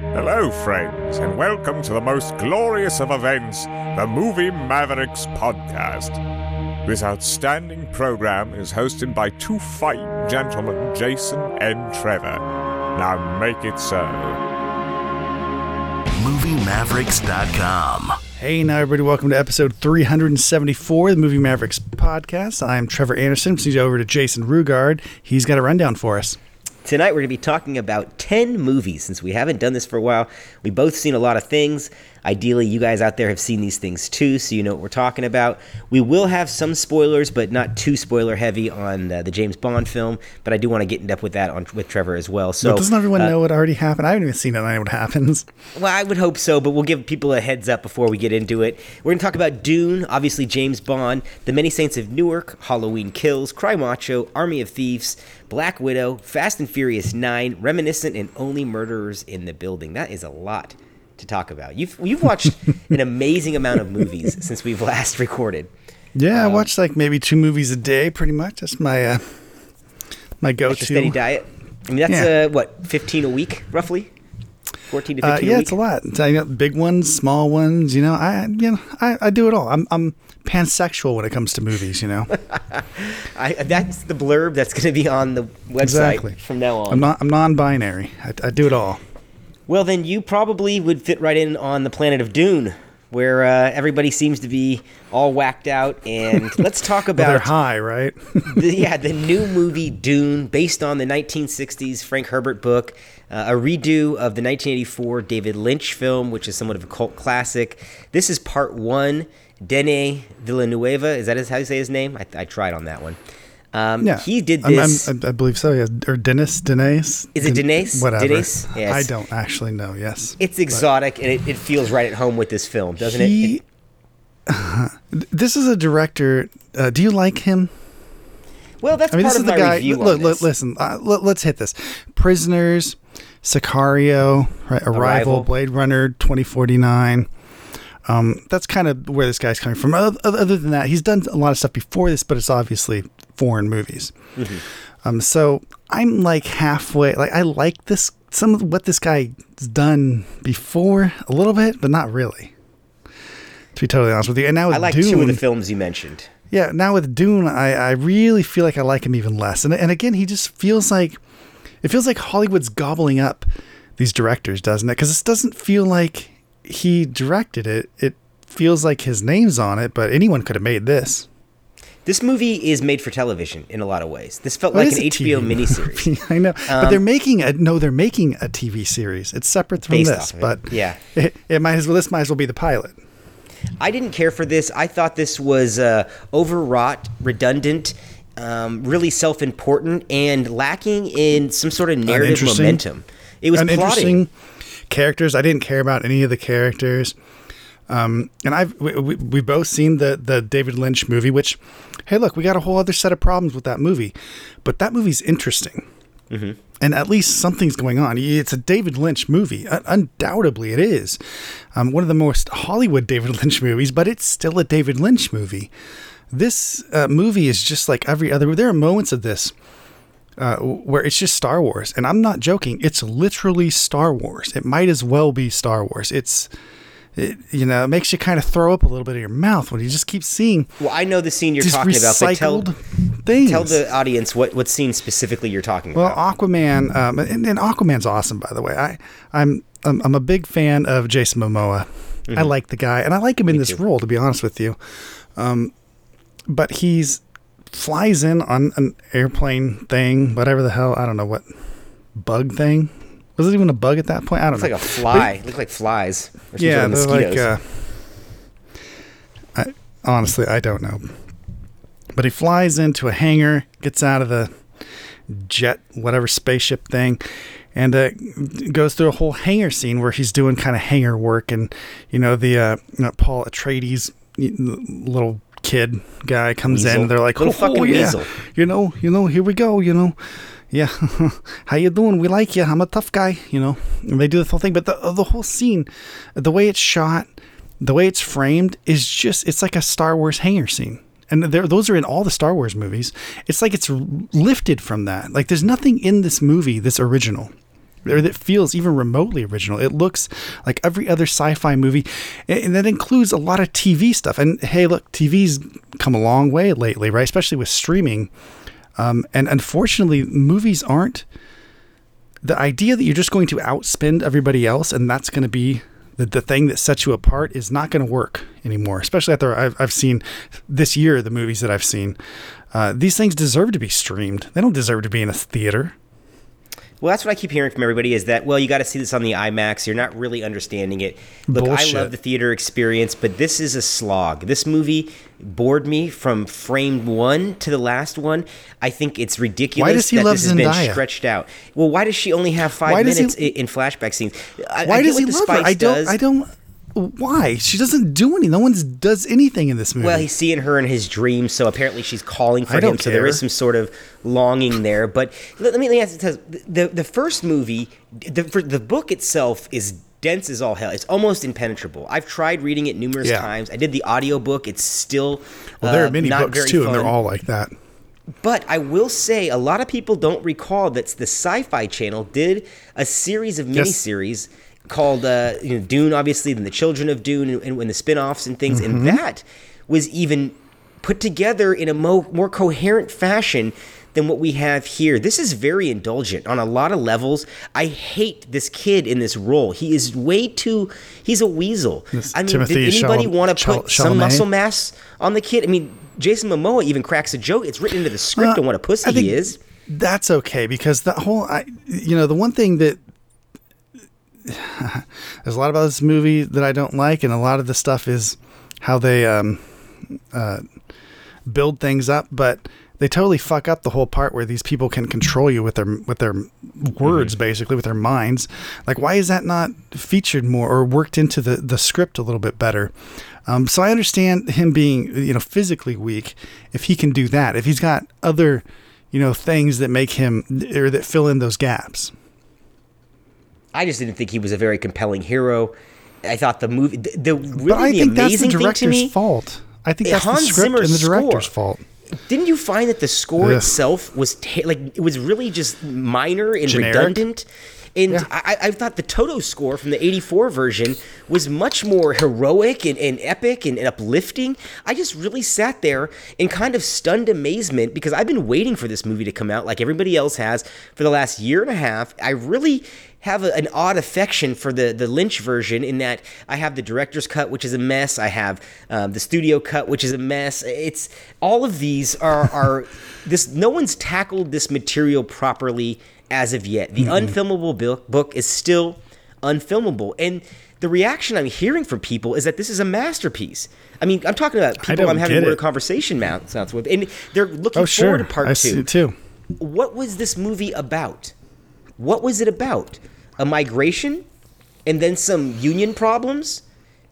Hello, friends, and welcome to the most glorious of events, the Movie Mavericks podcast. This outstanding program is hosted by two fine gentlemen, Jason and Trevor. Now make it so. MovieMavericks.com. Hey, now everybody, welcome to episode 374 of the Movie Mavericks podcast. I'm Trevor Anderson. Send you over to Jason Rugard. He's got a rundown for us. Tonight we're going to be talking about 10 movies since we haven't done this for a while. We both seen a lot of things. Ideally, you guys out there have seen these things too, so you know what we're talking about. We will have some spoilers, but not too spoiler heavy on uh, the James Bond film. But I do want to get in depth with that on with Trevor as well. So But doesn't everyone uh, know what already happened? I haven't even seen it. I know what happens. Well, I would hope so, but we'll give people a heads up before we get into it. We're going to talk about Dune, obviously James Bond, The Many Saints of Newark, Halloween Kills, Cry Macho, Army of Thieves, Black Widow, Fast and Furious 9, Reminiscence, and Only Murderers in the Building. That is a lot to talk about. You've you've watched an amazing amount of movies since we've last recorded. Yeah, I watch like maybe two movies a day, pretty much. That's my uh, my go-to. Steady diet. I mean, that's Yeah. uh, what 15 a week, roughly. 14 to 15 Uh, a yeah, week. it's a lot. I got big ones, small ones. You know, I you know I, I do it all. I'm I'm pansexual when it comes to movies. You know, I, that's the blurb that's going to be on the website exactly. from now on. I'm not I'm non-binary. I, I do it all. Well, then you probably would fit right in on the planet of Dune, where uh, everybody seems to be all whacked out. And let's talk Well, they're about high, right? the, yeah the new movie Dune, based on the 1960s Frank Herbert book, uh, a redo of the 1984 David Lynch film, which is somewhat of a cult classic. This is part one. Dene Villanueva, is that how you say his name? I, I tried on that one. Um, Yeah, he did I'm- this. I'm- i I believe so. Yeah, or Dennis, Denise. Is it Den- Denise? Whatever. Denise? Yes. I don't actually know. Yes, it's exotic and it, it feels right at home with this film, doesn't it? he. it? this is a director. Uh, do you like him? Well, that's I mean, part this of is the guy. review Look, on look, this. listen. Uh, let, us hit this. Prisoners, Sicario, right? Arrival, Arrival. Blade Runner, twenty forty nine. Um, that's kind of where this guy's coming from. Other, other than that, he's done a lot of stuff before this, but it's obviously foreign movies. Mm-hmm. Um, so I'm like halfway. Like I like this some of what this guy's done before a little bit, but not really. To be totally honest with you, and now with I like Dune, two of the films you mentioned. yeah, now with Dune, I, I really feel like I like him even less. And and again, he just feels like it feels like Hollywood's gobbling up these directors, doesn't it? Because this doesn't feel like he directed it. It feels like his name's on it, but anyone could have made this. This movie is made for television in a lot of ways. This felt Well, like an HBO TV miniseries. movie, I know, but Um, they're making a no. They're making a TV series. It's separate from this, off of it, but yeah. it, it might as well. This might as well be the pilot. I didn't care for this. I thought this was uh, overwrought, redundant, um, really self-important, and lacking in some sort of narrative momentum. It was plotting. characters. I didn't care about any of the characters. Um, and I've we, we, we both seen the the David Lynch movie, which, hey, look, we got a whole other set of problems with that movie, but that movie's interesting, and at least something's going on. It's a David Lynch movie, Un- undoubtedly it is, um, one of the most Hollywood David Lynch movies, but it's still a David Lynch movie. This uh, movie is just like every other. There are moments of this uh, where it's just Star Wars, and I'm not joking. It's literally Star Wars. It might as well be Star Wars. It's, it, you know, it makes you kind of throw up a little bit of your mouth when you just keep seeing Well, I know the scene you're talking about, but tell, things. tell the audience what, what scene specifically you're talking well, about. Well, Aquaman, um, and, and Aquaman's awesome, by the way. I, I'm, I'm, I'm a big fan of Jason Momoa. I like the guy, and I like him in this too. role, to be honest with you. Um, but he's flies in on an airplane thing, whatever the hell. I don't know what bug thing. Was it even a bug at that point? I don't It's know. It's like a fly. It looked like flies. Or yeah, they're like. Uh, I, honestly, I don't know. But he flies into a hangar, gets out of the jet, whatever spaceship thing, and uh, goes through a whole hangar scene where he's doing kind of hangar work, and you know the uh, you know, Paul Atreides little kid guy comes Weasel. in. They're like, oh, fucking yeah, weasel." you know, you know, here we go, you know. Yeah, how you doing? We like you. I'm a tough guy, you know. And they do the whole thing, but the the whole scene, the way it's shot, the way it's framed is just it's like a Star Wars hangar scene. And those are in all the Star Wars movies. It's like it's lifted from that. Like there's nothing in this movie that's original. or that feels even remotely original. It looks like every other sci-fi movie, and that includes a lot of TV stuff. And hey, look, TV's come a long way lately, right? Especially with streaming. Um, and unfortunately, movies aren't the idea that you're just going to outspend everybody else and that's going to be the, the thing that sets you apart is not going to work anymore. Especially after I've, I've seen this year the movies that I've seen. Uh, these things deserve to be streamed. They don't deserve to be in a theater. Well, that's what I keep hearing from everybody is that, well, you got to see this on the IMAX. You're not really understanding it. Look, Bullshit. I love the theater experience, but this is a slog. This movie bored me from frame one to the last one. I think it's ridiculous Why does he that love this has been stretched out. Well, why does she only have five Why does he- minutes in flashback scenes? I, Why I does he love her? I don't. does. I don't. Why? She doesn't do anything. No one does anything in this movie. Well, he's seeing her in his dreams, so apparently she's calling for I him. So there is some sort of longing there. But let, let me let me ask you the the first movie, the for, the book itself is dense as all hell. It's almost impenetrable. I've tried reading it numerous Yeah. times. I did the audiobook. It's still well, there uh, are many not books very too, and they're all like that. But I will say, a lot of people don't recall that the Sci-Fi Channel did a series of Yes. Called uh, you know, Dune, obviously, and the Children of Dune, and, and, the spin-offs and things, Mm-hmm. and that was even put together in a mo- more coherent fashion than what we have here. This is very indulgent on a lot of levels. I hate this kid in this role. He is way too. He's a weasel. This I mean, Timothy did anybody Chal- want to Chal- put some muscle mass on the kid? I mean, Jason Momoa even cracks a joke. It's written into the script Uh, on what a pussy he is. That's okay because the whole, I, you know, the one thing that there's a lot about this movie that I don't like, and a lot of the stuff is how they um, uh, build things up, but they totally fuck up the whole part where these people can control you with their with their words, basically with their minds. Like, why is that not featured more or worked into the the script a little bit better? Um, so I understand him being, you know, physically weak. If he can do that, if he's got other, you know, things that make him or that fill in those gaps. I just didn't think he was a very compelling hero. I thought the movie, the, the really But I the think that's the amazing thing to director's me. fault. I think that's Hans the script Zimmer's and the director's score. fault. Didn't you find that the score Ugh. itself was ta- like it was really just minor and Generic? redundant? And Yeah. I, I thought the Toto score from the '84 version was much more heroic and, and epic and, and uplifting. I just really sat there in kind of stunned amazement because I've been waiting for this movie to come out, like everybody else has, for the last year and a half. I really have a, an odd affection for the the Lynch version in that I have the director's cut, which is a mess. I have um, the studio cut, which is a mess. It's all of these are are this. No one's tackled this material properly as of yet. The unfilmable book is still unfilmable, and the reaction I'm hearing from people is that this is a masterpiece. I mean, I'm talking about people I'm having it. conversation mouths with, and they're looking Oh, forward sure. to part I two see too. what was this movie about? What was it about? A migration, and then some union problems,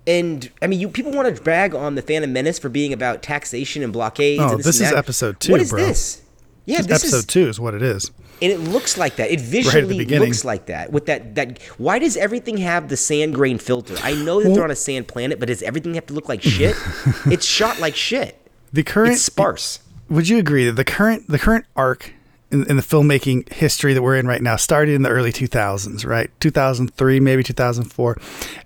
and I mean, you people want to brag on the Phantom Menace for being about taxation and blockades. Oh, and this, this and is that. episode two, What is bro. this? Yeah, this is. Episode is, two is what it is. And it looks like that. It visually beginning. looks like that. With that, that why does everything have the sand grain filter? I know that they're on a sand planet, but does everything have to look like shit? it's shot like shit. The current It's sparse. would you agree that the current the current arc in, in the filmmaking history that we're in right now started in the early 2000s right? 2003 maybe 2004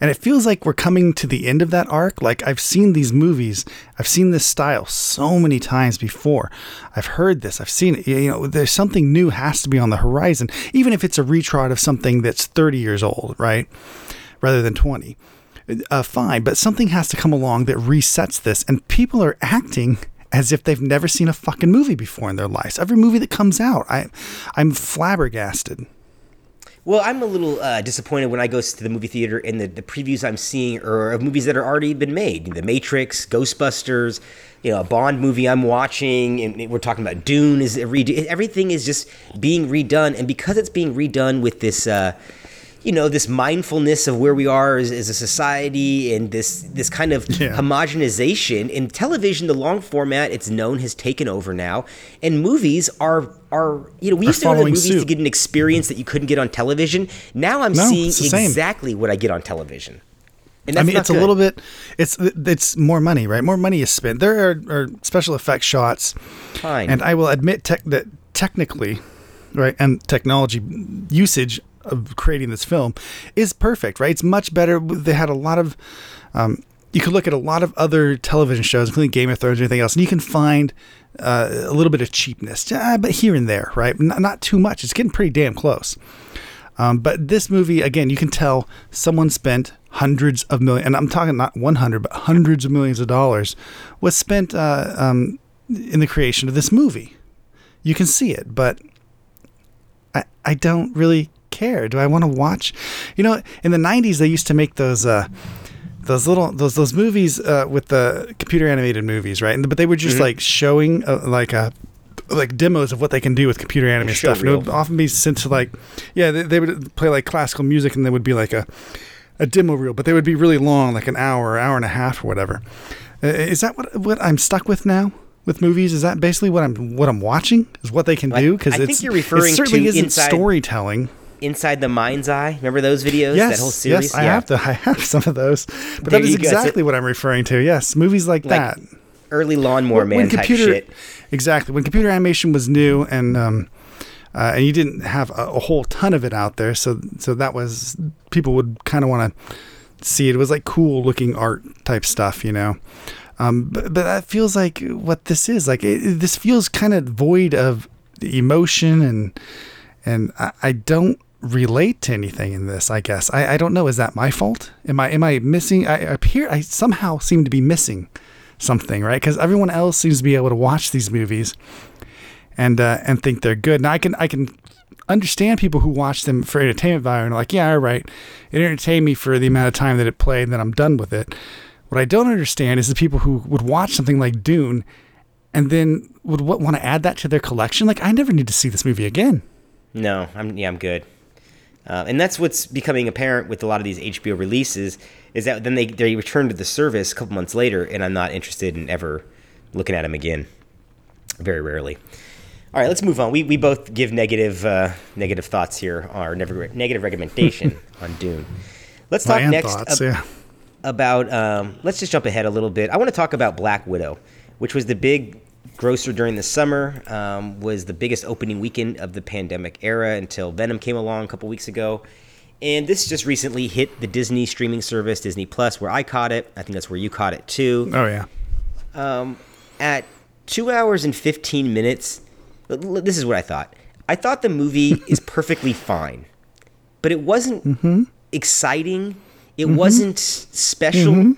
and it feels like we're coming to the end of that arc. Like i've seen these movies. I've seen this style so many times before. I've heard this. I've seen it. You know there's something new has to be on the horizon even if it's a retrot of something that's 30 years old right? Rather than 20 uh, fine, but something has to come along that resets this, and people are acting as if they've never seen a fucking movie before in their lives. Every movie that comes out, I, I'm flabbergasted. Well, I'm a little uh, disappointed when I go to the movie theater and the, the previews I'm seeing are of movies that are already been made. The Matrix, Ghostbusters, you know, a Bond movie I'm watching, and we're talking about Dune. Is redo- everything is just being redone, and because it's being redone with this. Uh, you know this mindfulness of where we are as, as a society and this this kind of Yeah. homogenization in television the long format it's known has taken over now and movies are are you know we Are used to go to the movies to get an experience that you couldn't get on television now i'm No, seeing it's the same. exactly what i get on television and I mean, it's a little bit. It's it's more money, right? More money is spent. There are, are special effects shots, Fine. and I will admit tech that technically, right, and technology usage of creating this film is perfect, right? It's much better. They had a lot of. Um, you could look at a lot of other television shows, including Game of Thrones or anything else, and you can find uh, a little bit of cheapness, uh, but here and there, right? Not, not too much. It's getting pretty damn close. Um, but this movie, again, you can tell someone spent hundreds of millions, and I'm talking not 100, but hundreds of millions of dollars was spent uh, um, in the creation of this movie. You can see it, but I, I don't really care. Do I want to watch? You know, in the 90s, they used to make those. Uh, those little those those movies uh, with the computer animated movies, right? And but they were just Mm-hmm. like showing uh, like a like demos of what they can do with computer animated Show stuff. And it would often be sent to like yeah, they, they would play like classical music, and there would be like a a demo reel, but they would be really long, like an hour, hour and a half, or whatever. Uh, is that what what I'm stuck with now? With movies, is that basically what I'm what I'm watching? Is what they can do? Because I think it's you're referring it certainly to isn't Inside- storytelling. Inside the Mind's Eye. Remember those videos? Yes, that whole series. yes, I have to. I have some of those, but There that is exactly what I'm referring to. Yes, movies like, Like that. Early Lawnmower Man type shit. Exactly. When computer animation was new and um, uh, and you didn't have a, a whole ton of it out there, so so that was people would kind of want to see it. It was like cool looking art type stuff, you know. Um, but, but that feels like what this is. Like it, it- this feels kind of void of emotion and and I, I don't relate to anything in this. I guess I, I don't know. Is that my fault? Am I am I missing? I appear I somehow seem to be missing something, right? Because everyone else seems to be able to watch these movies and uh, and think they're good. Now I can I can understand people who watch them for entertainment value and are like, yeah, all right, it entertained me for the amount of time that it played, and then I'm done with it. What I don't understand is the people who would watch something like Dune and then would want to add that to their collection. Like, I never need to see this movie again. No, I'm yeah, I'm good. Uh, and that's what's becoming apparent with a lot of these HBO releases is that then they they return to the service a couple months later, and I'm not interested in ever looking at them again. Very rarely. All right, let's move on. We, we both give negative uh, negative thoughts here, or never, negative recommendation on Dune. Let's talk and next thoughts, ab- yeah. about um, let's just jump ahead a little bit. I want to talk about Black Widow, which was the big grosser during the summer, um, was the biggest opening weekend of the pandemic era until Venom came along a couple weeks ago. And this just recently hit the Disney streaming service, Disney Plus, where I caught it. I think that's where you caught it too. Oh yeah. Um, at two hours and 15 minutes, this is what I thought. I thought the movie is perfectly fine, but it wasn't exciting. It wasn't special.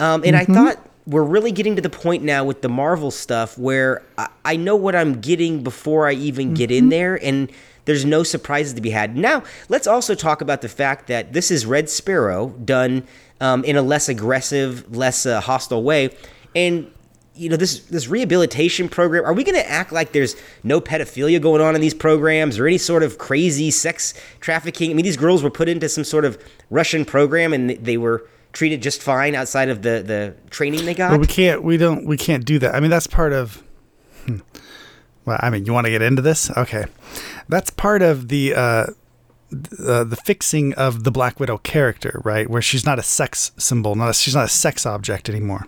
Um, and I thought we're really getting to the point now with the Marvel stuff where I, I know what I'm getting before I even get in there, and there's no surprises to be had. Now, let's also talk about the fact that this is Red Sparrow done um, in a less aggressive, less uh, hostile way, and you know this this rehabilitation program. Are we going to act like there's no pedophilia going on in these programs or any sort of crazy sex trafficking? I mean, these girls were put into some sort of Russian program and they were treated just fine outside of the the training they got. But we can't. We don't. We can't do that. I mean, that's part of. hmm. Well, I mean, you want to get into this? Okay, that's part of the uh, th- uh, the fixing of the Black Widow character, right? Where she's not a sex symbol, not a, she's not a sex object anymore.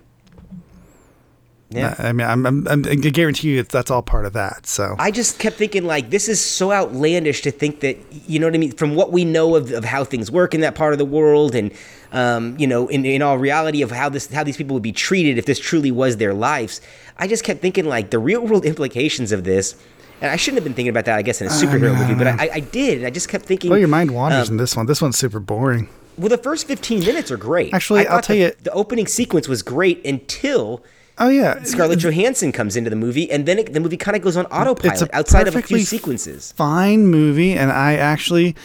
Yeah. I mean, I'm, I'm, I'm, I guarantee you that's all part of that. So I just kept thinking like this is so outlandish to think that you know what I mean from what we know of, of how things work in that part of the world and um, you know in, in all reality of how this how these people would be treated if this truly was their lives I just kept thinking like the real world implications of this and I shouldn't have been thinking about that I guess in a superhero movie but I, I did and I just kept thinking well, your mind wanders um, in this one. This one's super boring. well the first 15 minutes are great Actually, I'll tell the, you- the opening sequence was great until Oh yeah, Scarlett Johansson comes into the movie and then it, the movie kind of goes on autopilot outside of a few sequences fine movie, and I actually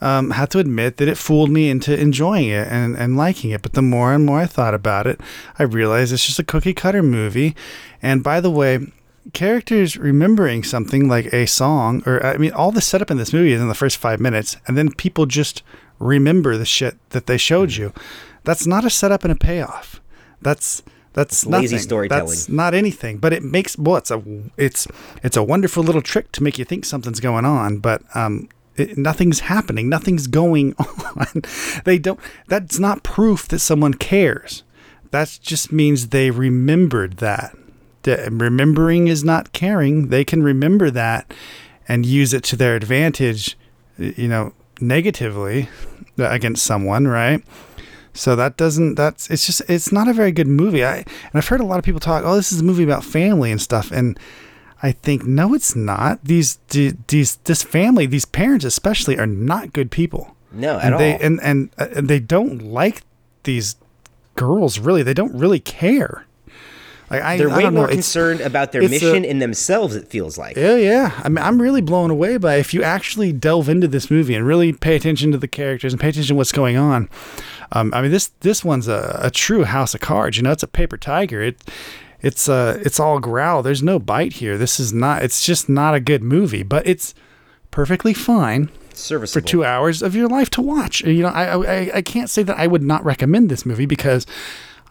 um, have to admit that it fooled me into enjoying it and, and liking it. But the more and more I thought about it, I realized it's just a cookie cutter movie. And by the way, characters remembering something like a song, or I mean, all the setup in this movie is in the first five minutes, and then people just remember the shit that they showed you. That's not a setup and a payoff. That's that's lazy nothing. storytelling. That's not anything, but it makes well, it's a it's it's a wonderful little trick to make you think something's going on, but um, it, nothing's happening, nothing's going on. they don't. That's not proof that someone cares. That just means they remembered that. The- remembering is not caring. They can remember that and use it to their advantage. You know, negatively uh, against someone, right? So that doesn't that's it's just it's not a very good movie. I and I've heard a lot of people talk, "Oh, this is a movie about family and stuff." And I think no, it's not. These these this family, these parents especially, are not good people. No, at and they, all. And and uh, and they don't like these girls. Really, they don't really care. Like I, They're I way more it's- concerned about their it's a- mission in themselves. It feels like. yeah, yeah. I mean, I'm really blown away by if you actually delve into this movie and really pay attention to the characters and pay attention to what's going on. Um, I mean, this this one's a, a true House of Cards. You know, it's a paper tiger. It it's uh it's all growl. There's no bite here. This is not. It's just not a good movie, but it's perfectly fine for two hours of your life to watch. You know, I, I I can't say that I would not recommend this movie because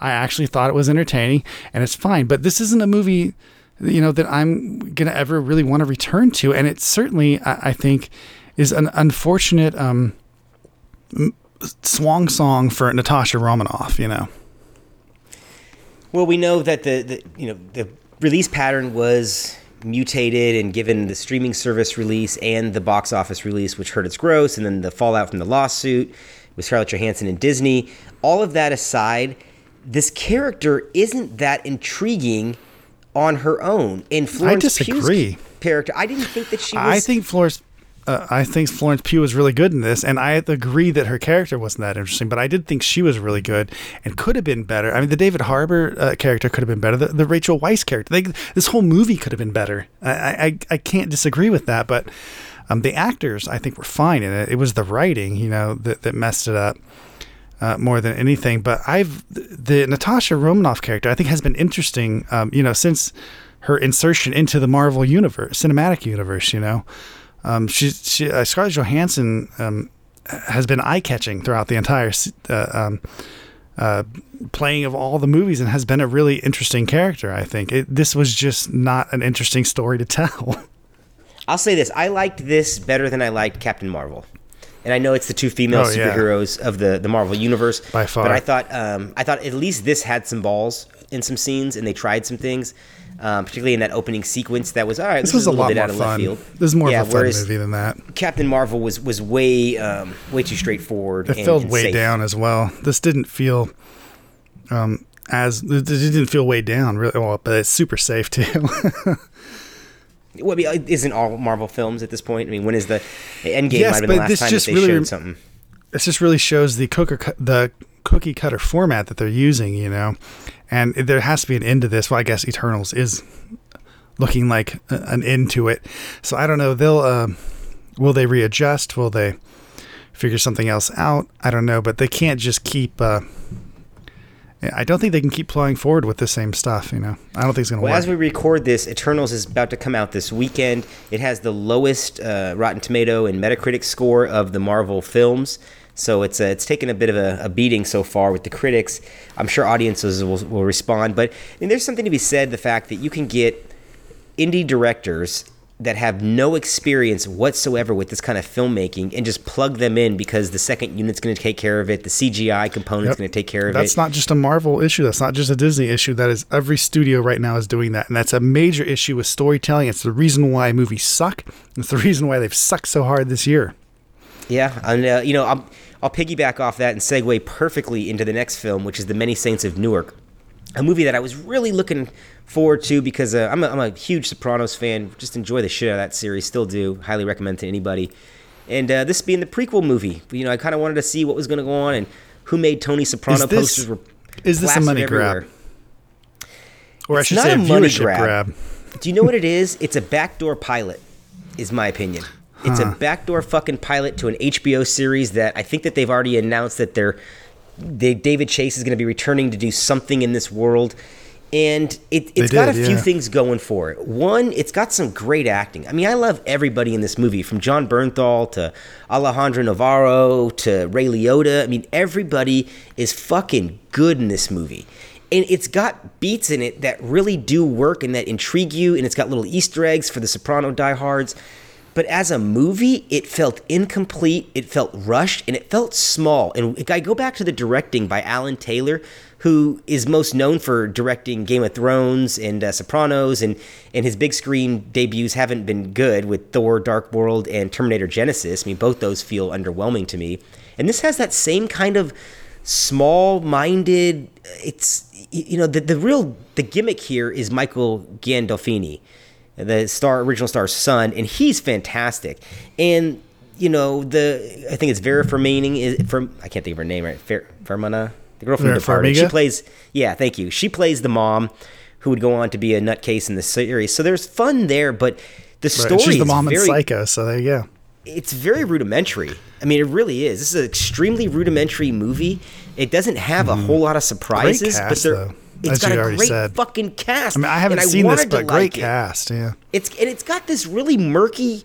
I actually thought it was entertaining and it's fine. But this isn't a movie, you know, that I'm gonna ever really want to return to, and it certainly I, I think is an unfortunate um swan song for Natasha Romanoff. You know, Well, we know that the, the you know the release pattern was mutated and given the streaming service release and the box office release, which hurt its gross, and then the fallout from the lawsuit with Scarlett Johansson and Disney. All of that aside, this character isn't that intriguing on her own. In Florence Pugh's disagree. character, I didn't think that she was. I think Florence. Uh, I think Florence Pugh was really good in this, and I agree that her character wasn't that interesting. But I did think she was really good and could have been better. I mean, the David Harbour uh, character could have been better. The, the Rachel Weisz character, they, this whole movie could have been better. I, I I can't disagree with that. But um, the actors, I think, were fine in it. It was the writing, you know, that that messed it up. Uh, more than anything, but I've the Natasha Romanoff character I think has been interesting, um, you know, since her insertion into the Marvel universe, cinematic universe. You know, um, she, she uh, Scarlett Johansson um, has been eye catching throughout the entire uh, um, uh, playing of all the movies and has been a really interesting character. I think it, this was just not an interesting story to tell. I'll say this: I liked this better than I liked Captain Marvel. And I know it's the two female Oh, yeah. superheroes of the, the Marvel universe. By far. But I thought um, I thought at least this had some balls in some scenes, and they tried some things, um, particularly in that opening sequence. That was all right. this This, was a a lot bit more out of left fun. field. This is more yeah, of a fun movie than that. Captain Marvel was was way um, way too straightforward. It felt way safe. down as well. This didn't feel um, as it didn't feel way down really well, but it's super safe too. Well, I mean, it isn't all Marvel films at this point? I mean, when is the Endgame? Yes, might have been but the last this time just that they really- showed something. this just really shows the cooker the cookie cutter format that they're using, you know. And there has to be an end to this. Well, I guess Eternals is looking like an end to it. So I don't know. They'll uh, will they readjust? Will they figure something else out? I don't know. But they can't just keep. Uh, I don't think they can keep plowing forward with the same stuff. You know, I don't think it's going to work. Well, work. as we record this, Eternals is about to come out this weekend. It has the lowest uh, Rotten Tomato and Metacritic score of the Marvel films. So it's uh, it's taken a bit of a, a beating so far with the critics. I'm sure audiences will, will respond, but I mean, there's something to be said the fact that you can get indie directors that have no experience whatsoever with this kind of filmmaking and just plug them in because the second unit's going to take care of it, the CGI component's Yep. going to take care of That's it. That's not just a Marvel issue. That's not just a Disney issue. That is every studio right now is doing that, and that's a major issue with storytelling. It's the reason why movies suck. It's the reason why they've sucked so hard this year. Yeah, and uh, you know, I'll, I'll piggyback off that and segue perfectly into the next film, which is The Many Saints of Newark, a movie that I was really looking forward to because uh, I'm, a, I'm a huge Sopranos fan. Just enjoy the shit out of that series, still do. Highly recommend to anybody. And uh, this being the prequel movie, you know, I kind of wanted to see what was going to go on and who made Tony Soprano Is this- posters were is this a money grab? everywhere. Or It's I should not say, a a money grab. grab. Do you know what it is? It's a backdoor pilot, is my opinion. It's a backdoor fucking pilot to an HBO series that I think that they've already announced that they're they, David Chase is going to be returning to do something in this world. And it, it's got a few yeah. things going for it. One, it's got some great acting. I mean, I love everybody in this movie, from Jon Bernthal to Alejandro Navarro to Ray Liotta. I mean, everybody is fucking good in this movie. And it's got beats in it that really do work and that intrigue you. And it's got little Easter eggs for the Soprano diehards. But as a movie, it felt incomplete, it felt rushed, and it felt small. And I go back to the directing by Alan Taylor, who is most known for directing Game of Thrones and uh, Sopranos, and, and his big screen debuts haven't been good with Thor, Dark World, and Terminator Genisys. I mean, both those feel underwhelming to me. And this has that same kind of small minded, it's, you know, the, the real, the gimmick here is Michael Gandolfini the star original star's son, and he's fantastic. And you know the I think it's Vera Farmiga is from I can't think of her name right. Fer, Fermana, the girl from Vera The Departed. She plays yeah, thank you. She plays the mom who would go on to be a nutcase in the series. So there's fun there, but the Right, story and she's the is mom in very Psycho, so there you go. it's very rudimentary. I mean, it really is. This is an extremely rudimentary movie. It doesn't have a whole lot of surprises, but Mm-hmm. there, though, it's as got a great said. fucking cast. I mean, I haven't and seen this, but great like it. cast. Yeah. It's and it's got this really murky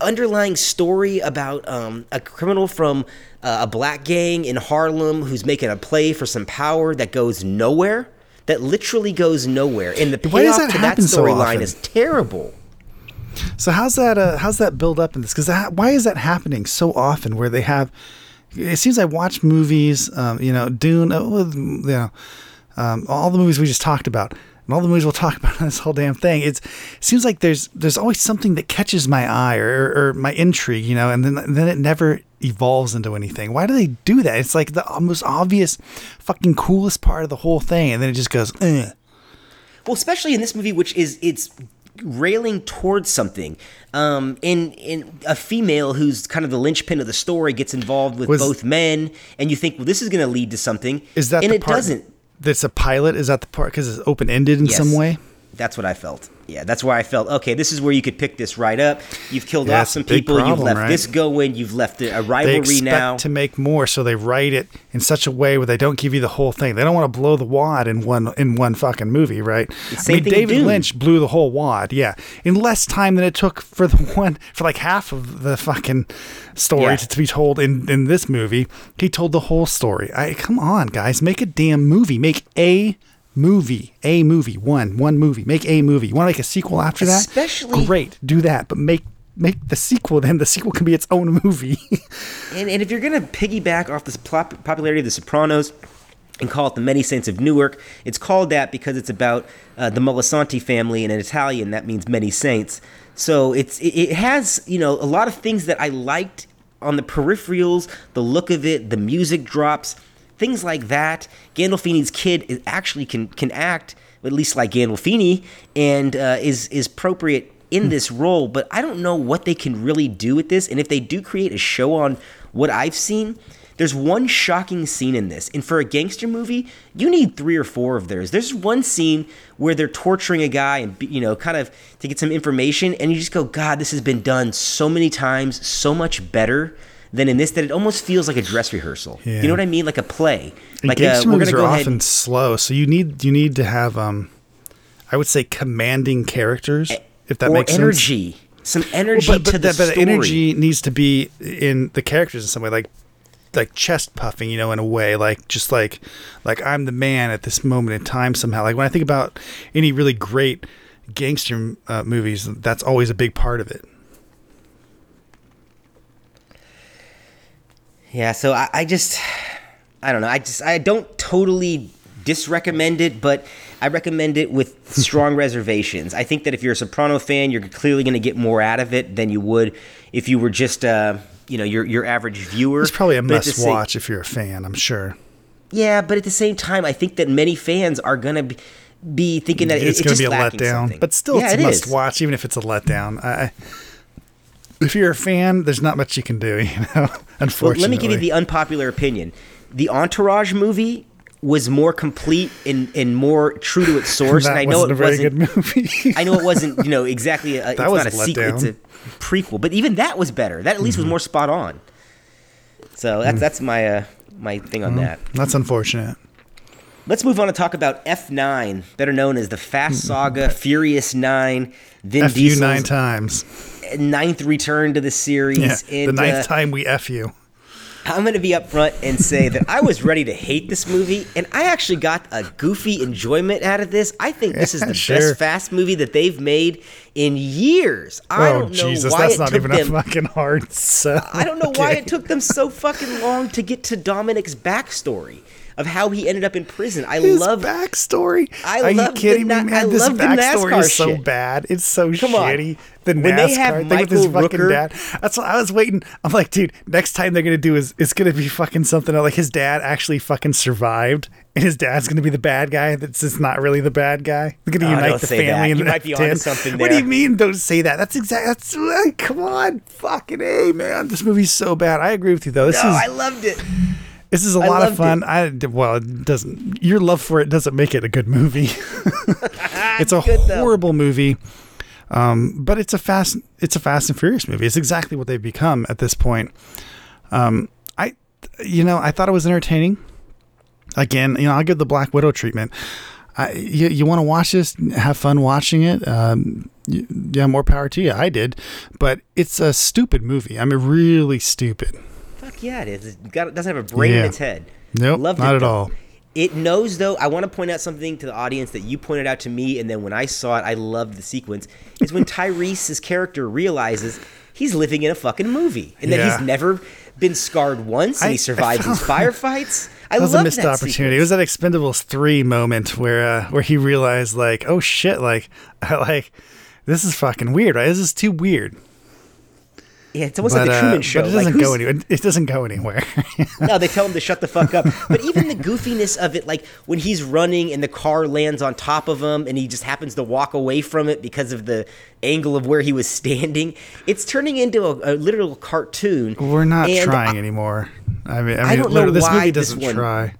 underlying story about um, a criminal from uh, a black gang in Harlem who's making a play for some power that goes nowhere. That literally goes nowhere, and the payoff that to that so storyline often? is terrible. So how's that? Uh, how's that build up in this? Because why is that happening so often? Where they have, it seems I watch movies. Um, you know, Dune. Uh, you know, um, all the movies we just talked about, and all the movies we'll talk about in this whole damn thing. It's it seems like there's there's always something that catches my eye or, or my intrigue. You know, and then then it never evolves into anything. Why do they do that? It's like the most obvious, fucking coolest part of the whole thing, and then it just goes. Eh. Well, especially in this movie, which is it's railing towards something. Um, in in a female who's kind of the linchpin of the story gets involved with Was- both men, and you think, well, this is going to lead to something. Is that and it part doesn't. That's a pilot. Is that the part because it's open ended in Yes. some way? That's what I felt. Yeah, that's where I felt. Okay, this is where you could pick this right up. You've killed Yeah, off some people. you've left right? this going. You've left a they rivalry expect now. to make more, so they write it in such a way where they don't give you the whole thing. They don't want to blow the wad in one in one fucking movie, right? same I mean, thing David Lynch blew the whole wad, yeah, in less time than it took for the one for like half of the fucking story Yeah. to, to be told in in this movie. He told the whole story. I come on, guys, make a damn movie. Make a movie, a movie, one one movie. Make a movie. You want to make a sequel after that? Especially- great, do that, but make. Make the sequel, then the sequel can be its own movie. And, and if you're going to piggyback off the pop- popularity of The Sopranos and call it The Many Saints of Newark, it's called that because it's about uh, the Moltisanti family, and in Italian that means many saints. So it's it, it has you know a lot of things that I liked on the peripherals, the look of it, the music drops, things like that. Gandolfini's kid is actually can can act at least like Gandolfini, and uh, is is appropriate in this role, but I don't know what they can really do with this. And if they do create a show on what I've seen, there's one shocking scene in this. And for a gangster movie, you need three or four of theirs. There's one scene where they're torturing a guy and, you know, kind of to get some information. And you just go, God, this has been done so many times, so much better than in this that it almost feels like a dress rehearsal. Yeah. You know what I mean? Like a play. And Like uh, gangster we're movies going to are go ahead. often slow, so you need you need to have um, I would say commanding characters, if that makes sense. energy. Some energy Well, but but, to the that, but story. energy needs to be in the characters in some way, like like chest puffing, you know, in a way, like just like like I'm the man at this moment in time somehow. Like when I think about any really great gangster uh, movies, that's always a big part of it. Yeah, so I, I just, I don't know. I just, I don't totally disrecommend it, but I recommend it with strong reservations. I think that if you're a Soprano fan, you're clearly going to get more out of it than you would if you were just, uh, you know, your your average viewer. It's probably a But must same- watch if you're a fan. I'm sure. Yeah, but at the same time, I think that many fans are going to be, be thinking that it's it's, going just to be a letdown, something. but still, yeah, it's a it must is. watch, even if it's a letdown. I- if you're a fan, there's not much you can do, you know. Unfortunately, Well, let me give you the unpopular opinion. The Entourage movie was more complete and, and more true to its source. that and I know wasn't it a very wasn't. good movie. I know it wasn't, you know, exactly. A, it's was not a sequel. It's a prequel, but even that was better. That at least was Mm-hmm. more spot on. So Mm. that's that's my uh, my thing on that. That's unfortunate. Let's move on to talk about F9, better known as the Fast Saga, Furious Nine, Vin F you Diesel's nine times. ninth return to the series. Yeah, and, the ninth uh, time we f you. I'm going to be upfront and say that I was ready to hate this movie, and I actually got a goofy enjoyment out of this. I think this is Yeah, the sure. best Fast movie that they've made in years. I oh don't know Jesus, why that's it not took even them, a fucking hard sell. I don't know why it took them so fucking long to get to Dominic's backstory of how he ended up in prison. I His love backstory. I Are love the kidding na- me, I? This love the backstory is so shit. bad. It's so Come on. shitty. The When NASCAR they have thing with his fucking Rooker- dad. That's what I was waiting. I'm like, dude, next time they're gonna do is it's gonna be fucking something like his dad actually fucking survived, and his dad's gonna be the bad guy. That's just not really the bad guy. They're gonna Oh, unite the family. You the might be onto 10. something What do you mean? Don't say that. That's exactly. That's like, come on, fucking a man. This movie's so bad. I agree with you though. This No, is I loved it. This is a I lot of fun. I well, it doesn't. Your love for it doesn't make it a good movie. it's a Good, though. horrible movie, um, but it's a fast. It's a Fast and Furious movie. It's exactly what they've become at this point. Um, I, you know, I thought it was entertaining. Again, you know, I'll give the Black Widow treatment. I, you you want to watch this, have fun watching it. Um, yeah, more power to you. I did, but it's a stupid movie. I mean, really stupid. Yeah, it is. It got, it doesn't have a brain in its head. Nope, Loved not it, at all. It knows though. I want to point out something to the audience that you pointed out to me, and then when I saw it, I loved the sequence. Is when Tyrese's character realizes he's living in a fucking movie, and that he's never been scarred once, and I- he survived these firefights. I That was a missed that opportunity. It was that Expendables three moment where uh, where he realized like, oh shit, like like this is fucking weird. Right? This is too weird. Yeah, it's almost But, like the uh, Truman Show. but it doesn't go anywhere. It doesn't go anywhere. no, they tell him to shut the fuck up. But even the goofiness of it, like when he's running and the car lands on top of him and he just happens to walk away from it because of the angle of where he was standing, it's turning into a, a literal cartoon. We're not trying I- anymore. I mean, I, I don't know this why movie doesn't one- try.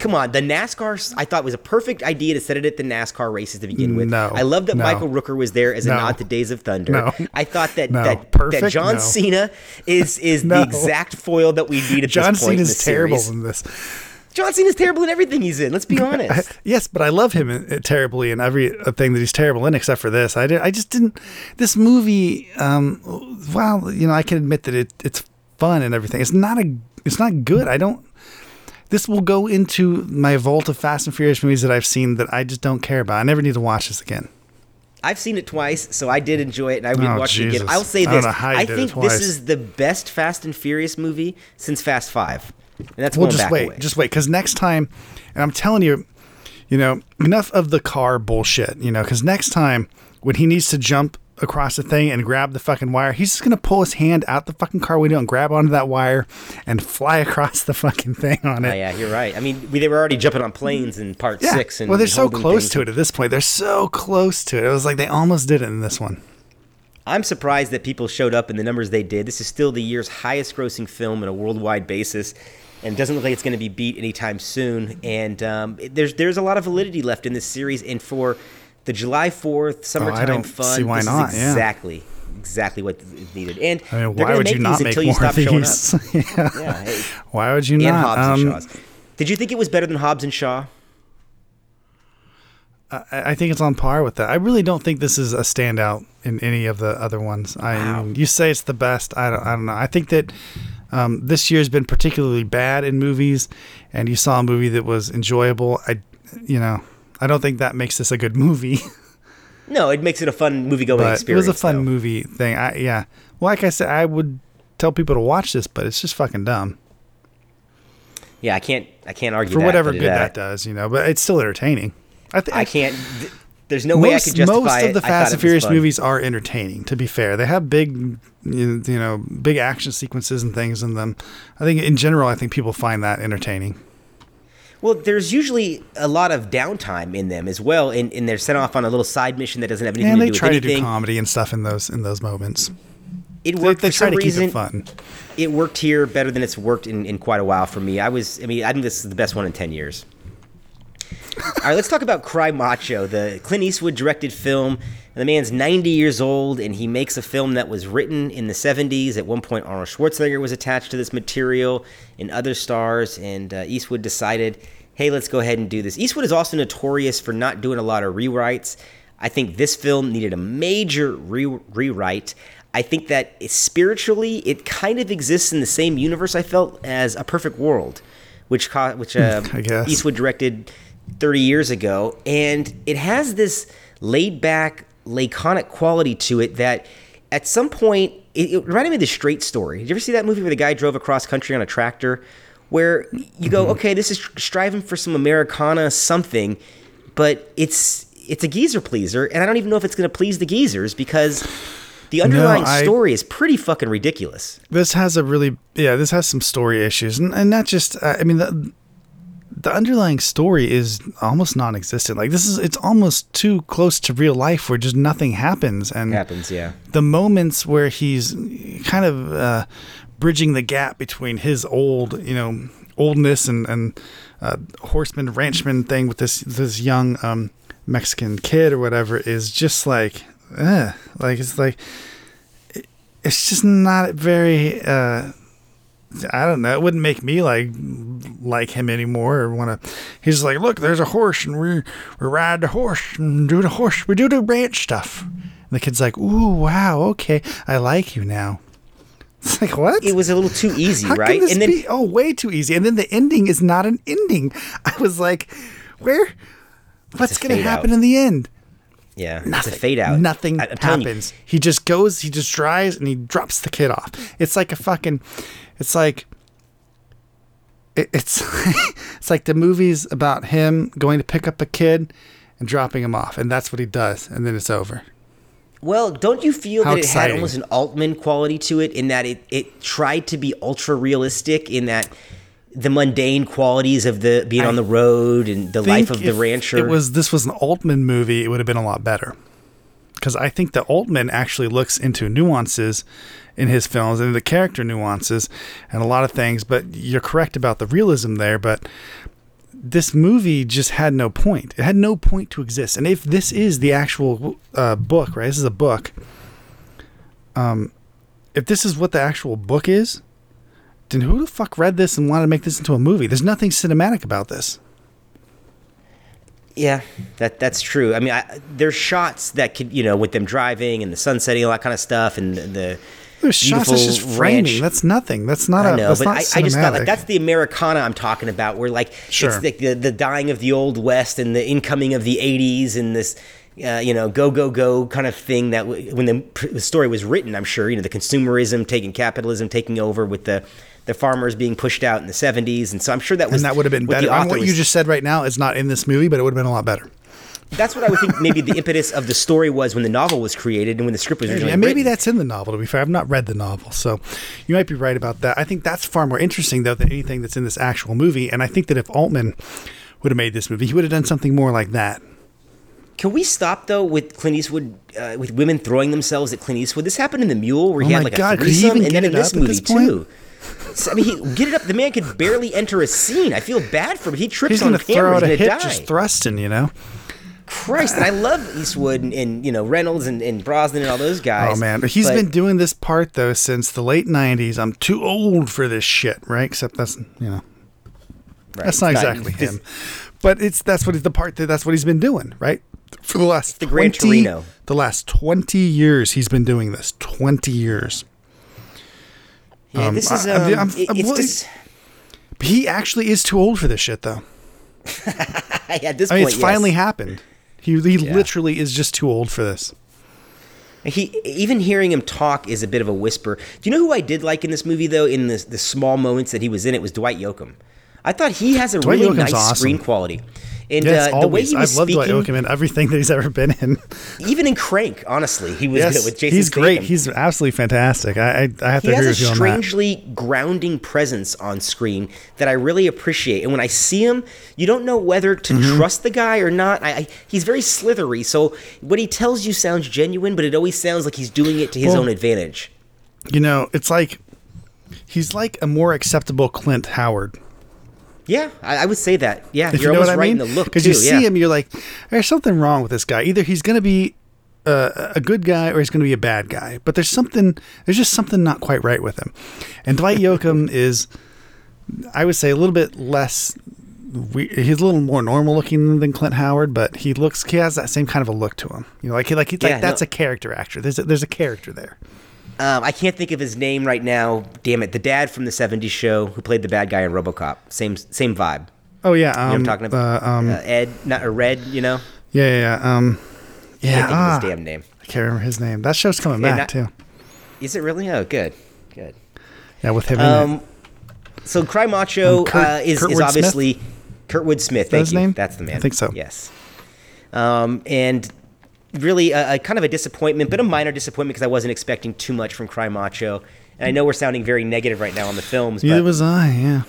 Come on, the NASCAR I thought was a perfect idea to set it at the NASCAR races to begin with. No, I love that no. Michael Rooker was there as a No. nod to Days of Thunder. No. I thought that No. that, that Perfect? John No. Cena is is the exact foil that we need at John this point in Cena's the terrible series. in this. John Cena's terrible in everything he's in. Let's be honest. Yes, but I love him terribly in every uh, thing that he's terrible in, except for this. I did. I just didn't. This movie, um, well, you know, I can admit that it it's fun and everything. It's not a. It's not good. I don't. This will go into my vault of Fast and Furious movies that I've seen that I just don't care about. I never need to watch this again. I've seen it twice, so I did enjoy it, and I would Oh, watch it again. I'll say this: know how you I it think this is the best Fast and Furious movie since Fast Five, and that's Well, going just back with. Just wait, away. just wait, because next time, and I'm telling you, you know, enough of the car bullshit, you know, because next time when he needs to jump across the thing and grab the fucking wire, he's just gonna pull his hand out the fucking car window and grab onto that wire and fly across the fucking thing on it. Oh, yeah, you're right. I mean, we, they were already jumping on planes in Part Yeah. Six, and well, they're so close things. to it at this point. They're so close to it. It was like they almost did it in this one. I'm surprised that people showed up in the numbers they did. This is still the year's highest-grossing film on a worldwide basis, and doesn't look like it's going to be beat anytime soon. And um, there's there's a lot of validity left in this series, and for the July 4th summertime don't fun, see why not, is yeah. exactly exactly what is needed. And I mean, why would you not make you more of these? yeah. Yeah, hey, Why would you and not? Hobbs and Um, Shaw's. Did you think it was better than Hobbs and Shaw? I I think it's on par with that. I really don't think this is a standout in any of the other ones. I Wow. mean, you say it's the best. I don't. I don't know. I think that um, this year's been particularly bad in movies, and you saw a movie that was enjoyable. I, you know, I don't think that makes this a good movie. No, it makes it a fun movie-going but it was a fun though. movie thing. I yeah. Well, like I said, I would tell people to watch this, but it's just fucking dumb Yeah, I can't I can't argue for that, whatever good uh, that does. You know, but it's still entertaining. I, th- I can't. th- There's no way I most, could justify most of the Fast and Furious fun. movies are entertaining. To be fair, they have big, you know, big action sequences and things in them. I think in general, I think people find that entertaining. Well, there's usually a lot of downtime in them as well, and, and they're sent off on a little side mission that doesn't have anything And to they do try to do comedy and stuff in those in those moments. it They, worked they for try some to reason. keep it fun. It worked here better than it's worked in, in quite a while for me. I was, I mean, I think this is the best one in ten years. All right, let's talk about Cry Macho, the Clint Eastwood directed film. The man's 90 years old, and he makes a film that was written in the 70s. At one point, Arnold Schwarzenegger was attached to this material, and other stars. And uh, Eastwood decided, hey, let's go ahead and do this. Eastwood is also notorious for not doing a lot of rewrites. I think this film needed a major re- rewrite. I think that it- spiritually, it kind of exists in the same universe I felt as A Perfect World, which co- which uh, Eastwood directed 30 years ago, and it has this laid back laconic quality to it that at some point it, it reminded me of the Straight Story. Did you ever see that movie where the guy drove across country on a tractor? Where you go, okay, this is striving for some Americana something, but it's it's a geezer pleaser, and I don't even know if it's going to please the geezers because the underlying I- story is pretty fucking ridiculous. this has a really yeah this has some story issues and, and not just uh, i mean the the underlying story is almost non-existent like this is it's almost too close to real life where just nothing happens and happens, yeah. the moments where he's kind of uh, bridging the gap between his old, you know, oldness and and uh, horseman ranchman thing with this this young um, Mexican kid or whatever is just like, eh, like it's like it- it's just not very. Uh, I don't know. It wouldn't make me like like him anymore or want to. He's like, look, there's a horse, and we we ride the horse and do the horse. We do the ranch stuff. And the kid's like, ooh, wow, okay, I like you now. It's like what? It was a little too easy, How right? and then be? Oh, way too easy. And then the ending is not an ending. I was like, where? What's going to happen out. in the end? yeah, Nothing. it's a fade out. Nothing I- I'm you, happens. He just goes, he just drives, and he drops the kid off. It's like a fucking. It's like. It, it's it's like the movies about him going to pick up a kid and dropping him off, and that's what he does, and then it's over. Well, don't you feel How that it had almost an Altman quality to it in that it, it tried to be ultra realistic in that the mundane qualities of the being on the road and the life of the rancher. It was this was an Altman movie. It would have been a lot better because I think that Altman actually looks into nuances in his films and the character nuances and a lot of things. But you're correct about the realism there. But this movie just had no point. It had no point to exist. And if this is the actual uh, book, right? This is a book. Um, if this is what the actual book is, then who the fuck read this and wanted to make this into a movie? There's nothing cinematic about this. yeah, that that's true. I mean, I, there's shots that could you know with them driving and the sun setting, all that kind of stuff, and the There's shots that's just framing. ranch. That's nothing. That's not I a. know, that's but not I, I just thought like that's the Americana I'm talking about, where like Sure. it's like the, the dying of the old west and the incoming of the '80s and this, uh, you know, go go go kind of thing that w- when the, pr- the story was written, I'm sure you know the consumerism taking capitalism taking over with the the farmers being pushed out in the '70s, and so I'm sure that was and that would have been what better. What you just said right now is not in this movie, but it would have been a lot better. That's what I would think. Maybe the impetus of the story was when the novel was created and when the script was originally and maybe written. that's in the novel. To be fair, I've not read the novel, so you might be right about that. I think that's far more interesting though than anything that's in this actual movie. And I think that if Altman would have made this movie, he would have done something more like that. Can we stop though with Clint Eastwood, uh, with women throwing themselves at Clint Eastwood? This happened in The Mule, where he Oh had like God, a he threesome, and then in this movie this too. I mean, he, get it up. The man could barely enter a scene. I feel bad for him. He trips He's on going to throw camera. out a He's gonna die. just thrusting, you know. Christ, and I love Eastwood and, and you know Reynolds and, and Brosnan and all those guys. Oh man, he's but- been doing this part though since the late '90s. I'm too old for this shit, right? Except that's you know right, that's it's not exactly this- him, but it's that's what he's the part that that's what he's been doing, right? For the last the Gran 20 Torino. the last twenty years he's been doing this. Twenty years. Yeah, this is I- um, I'm- I'm- it- I'm it's willing- just He actually is too old for this shit though. at this I mean, point. it's finally happened. He he literally is just too old for this. He even hearing him talk is a bit of a whisper. Do you know who I did like in this movie though? In the the small moments that he was in it was Dwight Yoakam. I thought he has a Dwight really Yoakam's nice awesome. screen quality, and Yes, uh, the way he was I've loved speaking, Dwight Yoakam in everything that he's ever been in. even in Crank, honestly, he was yes, good with Jason. he's great. He's absolutely fantastic. I I, I have he to has agree a with you on that. strangely grounding presence on screen that I really appreciate. And when I see him, you don't know whether to Mm-hmm. trust the guy or not. I, I, he's very slithery, so what he tells you sounds genuine, but it always sounds like he's doing it to his Well- own advantage. You know, it's like he's like a more acceptable Clint Howard. Yeah, I, I would say that. Yeah, If you're you know almost what I right mean? in the look Because you see yeah. him, you're like, there's something wrong with this guy. Either he's going to be uh, a good guy or he's going to be a bad guy. But there's something, there's just something not quite right with him. And Dwight Yoakam is, I would say, a little bit less. We, he's a little more normal looking than Clint Howard, but he looks he has that same kind of a look to him. You know, like he like he's Yeah, like that's no. a character actor. There's a, there's a character there. Um, I can't think of his name right now. Damn it, the dad from the '70s show who played the bad guy in RoboCop. Same same vibe. Oh yeah, You know what um, I'm talking about? uh, um, uh, Ed, not a Red. You know. yeah, yeah, yeah. Um, Yeah, Can't think of ah. his damn name. I can't remember his name. That show's coming Yeah, back not- too. Is it really? Oh, good, good. Yeah, with him. Um, so Cry Macho Um, Kurt- uh, is, Kurtwood is Smith? obviously Kurtwood Smith. Thank his you. name? That's the man. I think so. Yes. Um, and really a, a kind of a disappointment, but a minor disappointment because I wasn't expecting too much from Cry Macho. And I know we're sounding very negative right now on the films, Neither was I. Yeah.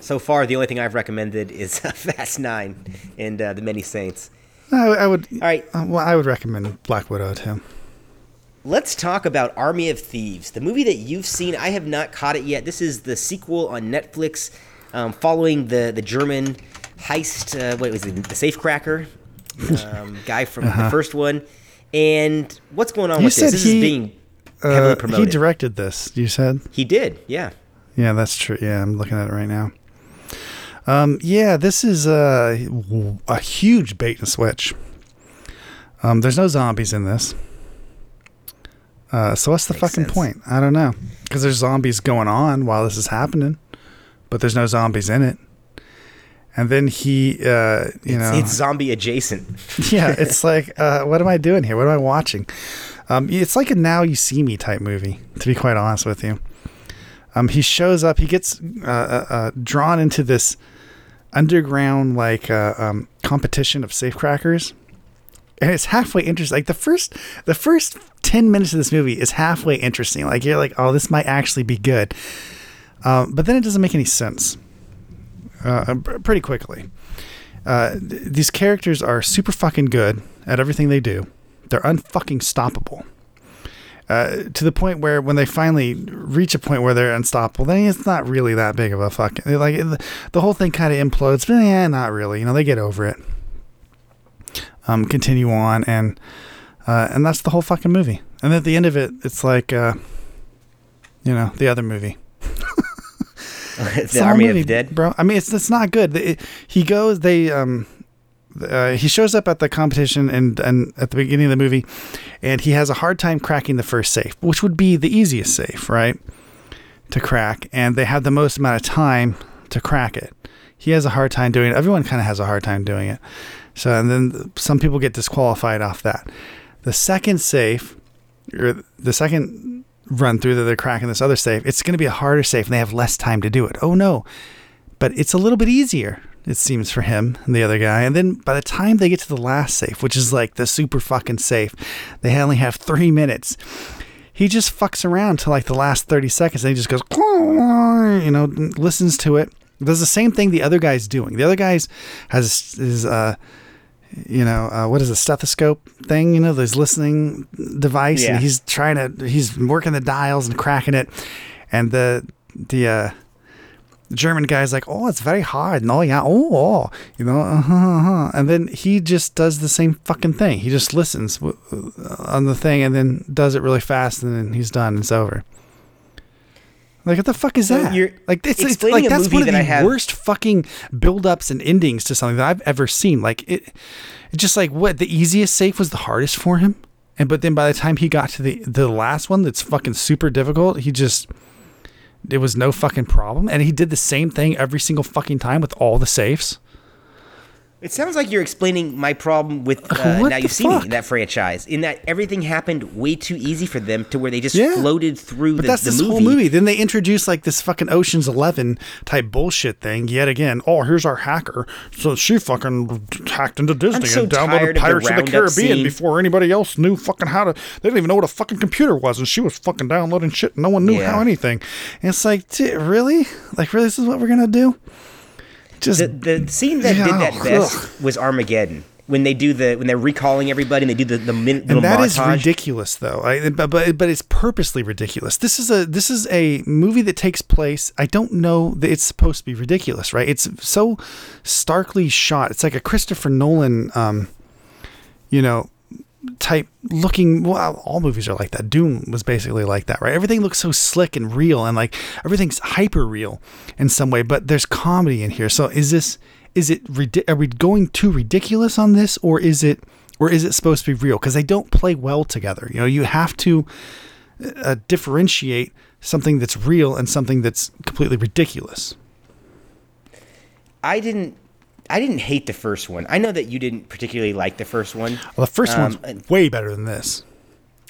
so far the only thing I've recommended is Fast Nine and uh, The Many Saints. I, I would. All right. Uh, well, I would recommend Black Widow too. Let's talk about Army of Thieves, the movie that you've seen. I have not caught it yet. This is the sequel on Netflix, um, following the the German heist. Uh, what was it? The safecracker um, guy from the first one. And what's going on Uh-huh. You with this? This he- is being heavily Uh, he directed this. You said. he did, yeah. Yeah, that's true. Yeah, I'm looking at it right now. Um, yeah, this is a, a huge bait and switch. Um, there's no zombies in this. Uh, so what's the Makes fucking sense. point? I don't know. Because there's zombies going on while this is happening, but there's no zombies in it. And then he, uh, you know, It's zombie adjacent. yeah, it's like, uh, what am I doing here? What am I watching? Um, it's like a Now You See Me type movie, to be quite honest with you. Um, he shows up, he gets uh, uh, uh, drawn into this underground like uh, um, competition of safecrackers, and it's halfway interesting. Like the first, the first ten minutes of this movie is halfway interesting. Like you're like, oh, this might actually be good, um, but then it doesn't make any sense. Uh, pretty quickly uh, th- these characters are super fucking good at everything they do. They're unfucking stoppable. Uh, to the point where when they finally reach a point where they're unstoppable, then it's not really that big of a fucking like the, the whole thing kind of implodes. But yeah, not really. You know, they get over it. Um, continue on, and uh, and that's the whole fucking movie. And at the end of it, it's like, uh, you know, the other movie. the whole Army movie, of Dead. bro. I mean, it's it's not good. It- he goes, they um, uh, he shows up at the competition and and at the beginning of the movie, and he has a hard time cracking the first safe, which would be the easiest safe, right, to crack. And they have the most amount of time to crack it. He has a hard time doing it. Everyone kind of has a hard time doing it. So and then some people get disqualified off that. The second safe, or the second run through that they're cracking this other safe, it's going to be a harder safe and they have less time to do it. Oh no. But it's a little bit easier, it seems, for him and the other guy. And then by the time they get to the last safe, which is like the super fucking safe, they only have three minutes. He just fucks around till like the last 30 seconds and he just goes, you know, listens to it. Does the same thing the other guy's doing. The other guy's has his, uh, you know, uh, what is a stethoscope thing? You know, this listening device, Yeah. and he's trying to, he's working the dials and cracking it, and the the uh, German guy's like, oh, it's very hard, no, yeah, oh, oh. you know, uh-huh, uh-huh. and then he just does the same fucking thing. He just listens w- uh, on the thing and then does it really fast, and then he's done. It's over. Like what the fuck is So that? you're like it's, it's like that's one of the have- worst fucking build-ups and endings to something that I've ever seen. Like it, just like what the easiest safe was the hardest for him, and but then by the time he got to the the last one that's fucking super difficult, he just it was no fucking problem, and he did the same thing every single fucking time with all the safes. It sounds like you're explaining my problem with uh, Now You See Me, fuck? that franchise, in that everything happened way too easy for them to where they just Yeah. floated through But the, that's the this movie. whole movie. Then they introduce like this fucking Ocean's Eleven type bullshit thing yet again. Oh, here's our hacker. So she fucking hacked into Disney so and downloaded of the Pirates of the, Caribbean scene. before anybody else knew fucking how to. They didn't even know what a fucking computer was, and she was fucking downloading shit. No one knew Yeah. how anything. And it's like, really? Like, really? This is what we're gonna do? Just The, the scene that did that best ugh. was Armageddon. When they do the when they're recalling everybody and they do the the min, little and that is montage. ridiculous though I, but, but but it's purposely ridiculous this is a this is a movie that takes place i don't know that it's supposed to be ridiculous right it's so starkly shot it's like a christopher nolan um you know type looking well all movies are like that. Dune was basically like that right? Everything looks so slick and real and like everything's hyper real in some way but there's comedy in here. So is this is it are we going too ridiculous on this or is it or is it supposed to be real? Because they don't play well together you know? You have to uh, differentiate something that's real and something that's completely ridiculous. I didn't I didn't hate the first one. I know that you didn't particularly like the first one. Well, the first Um, one's way better than this.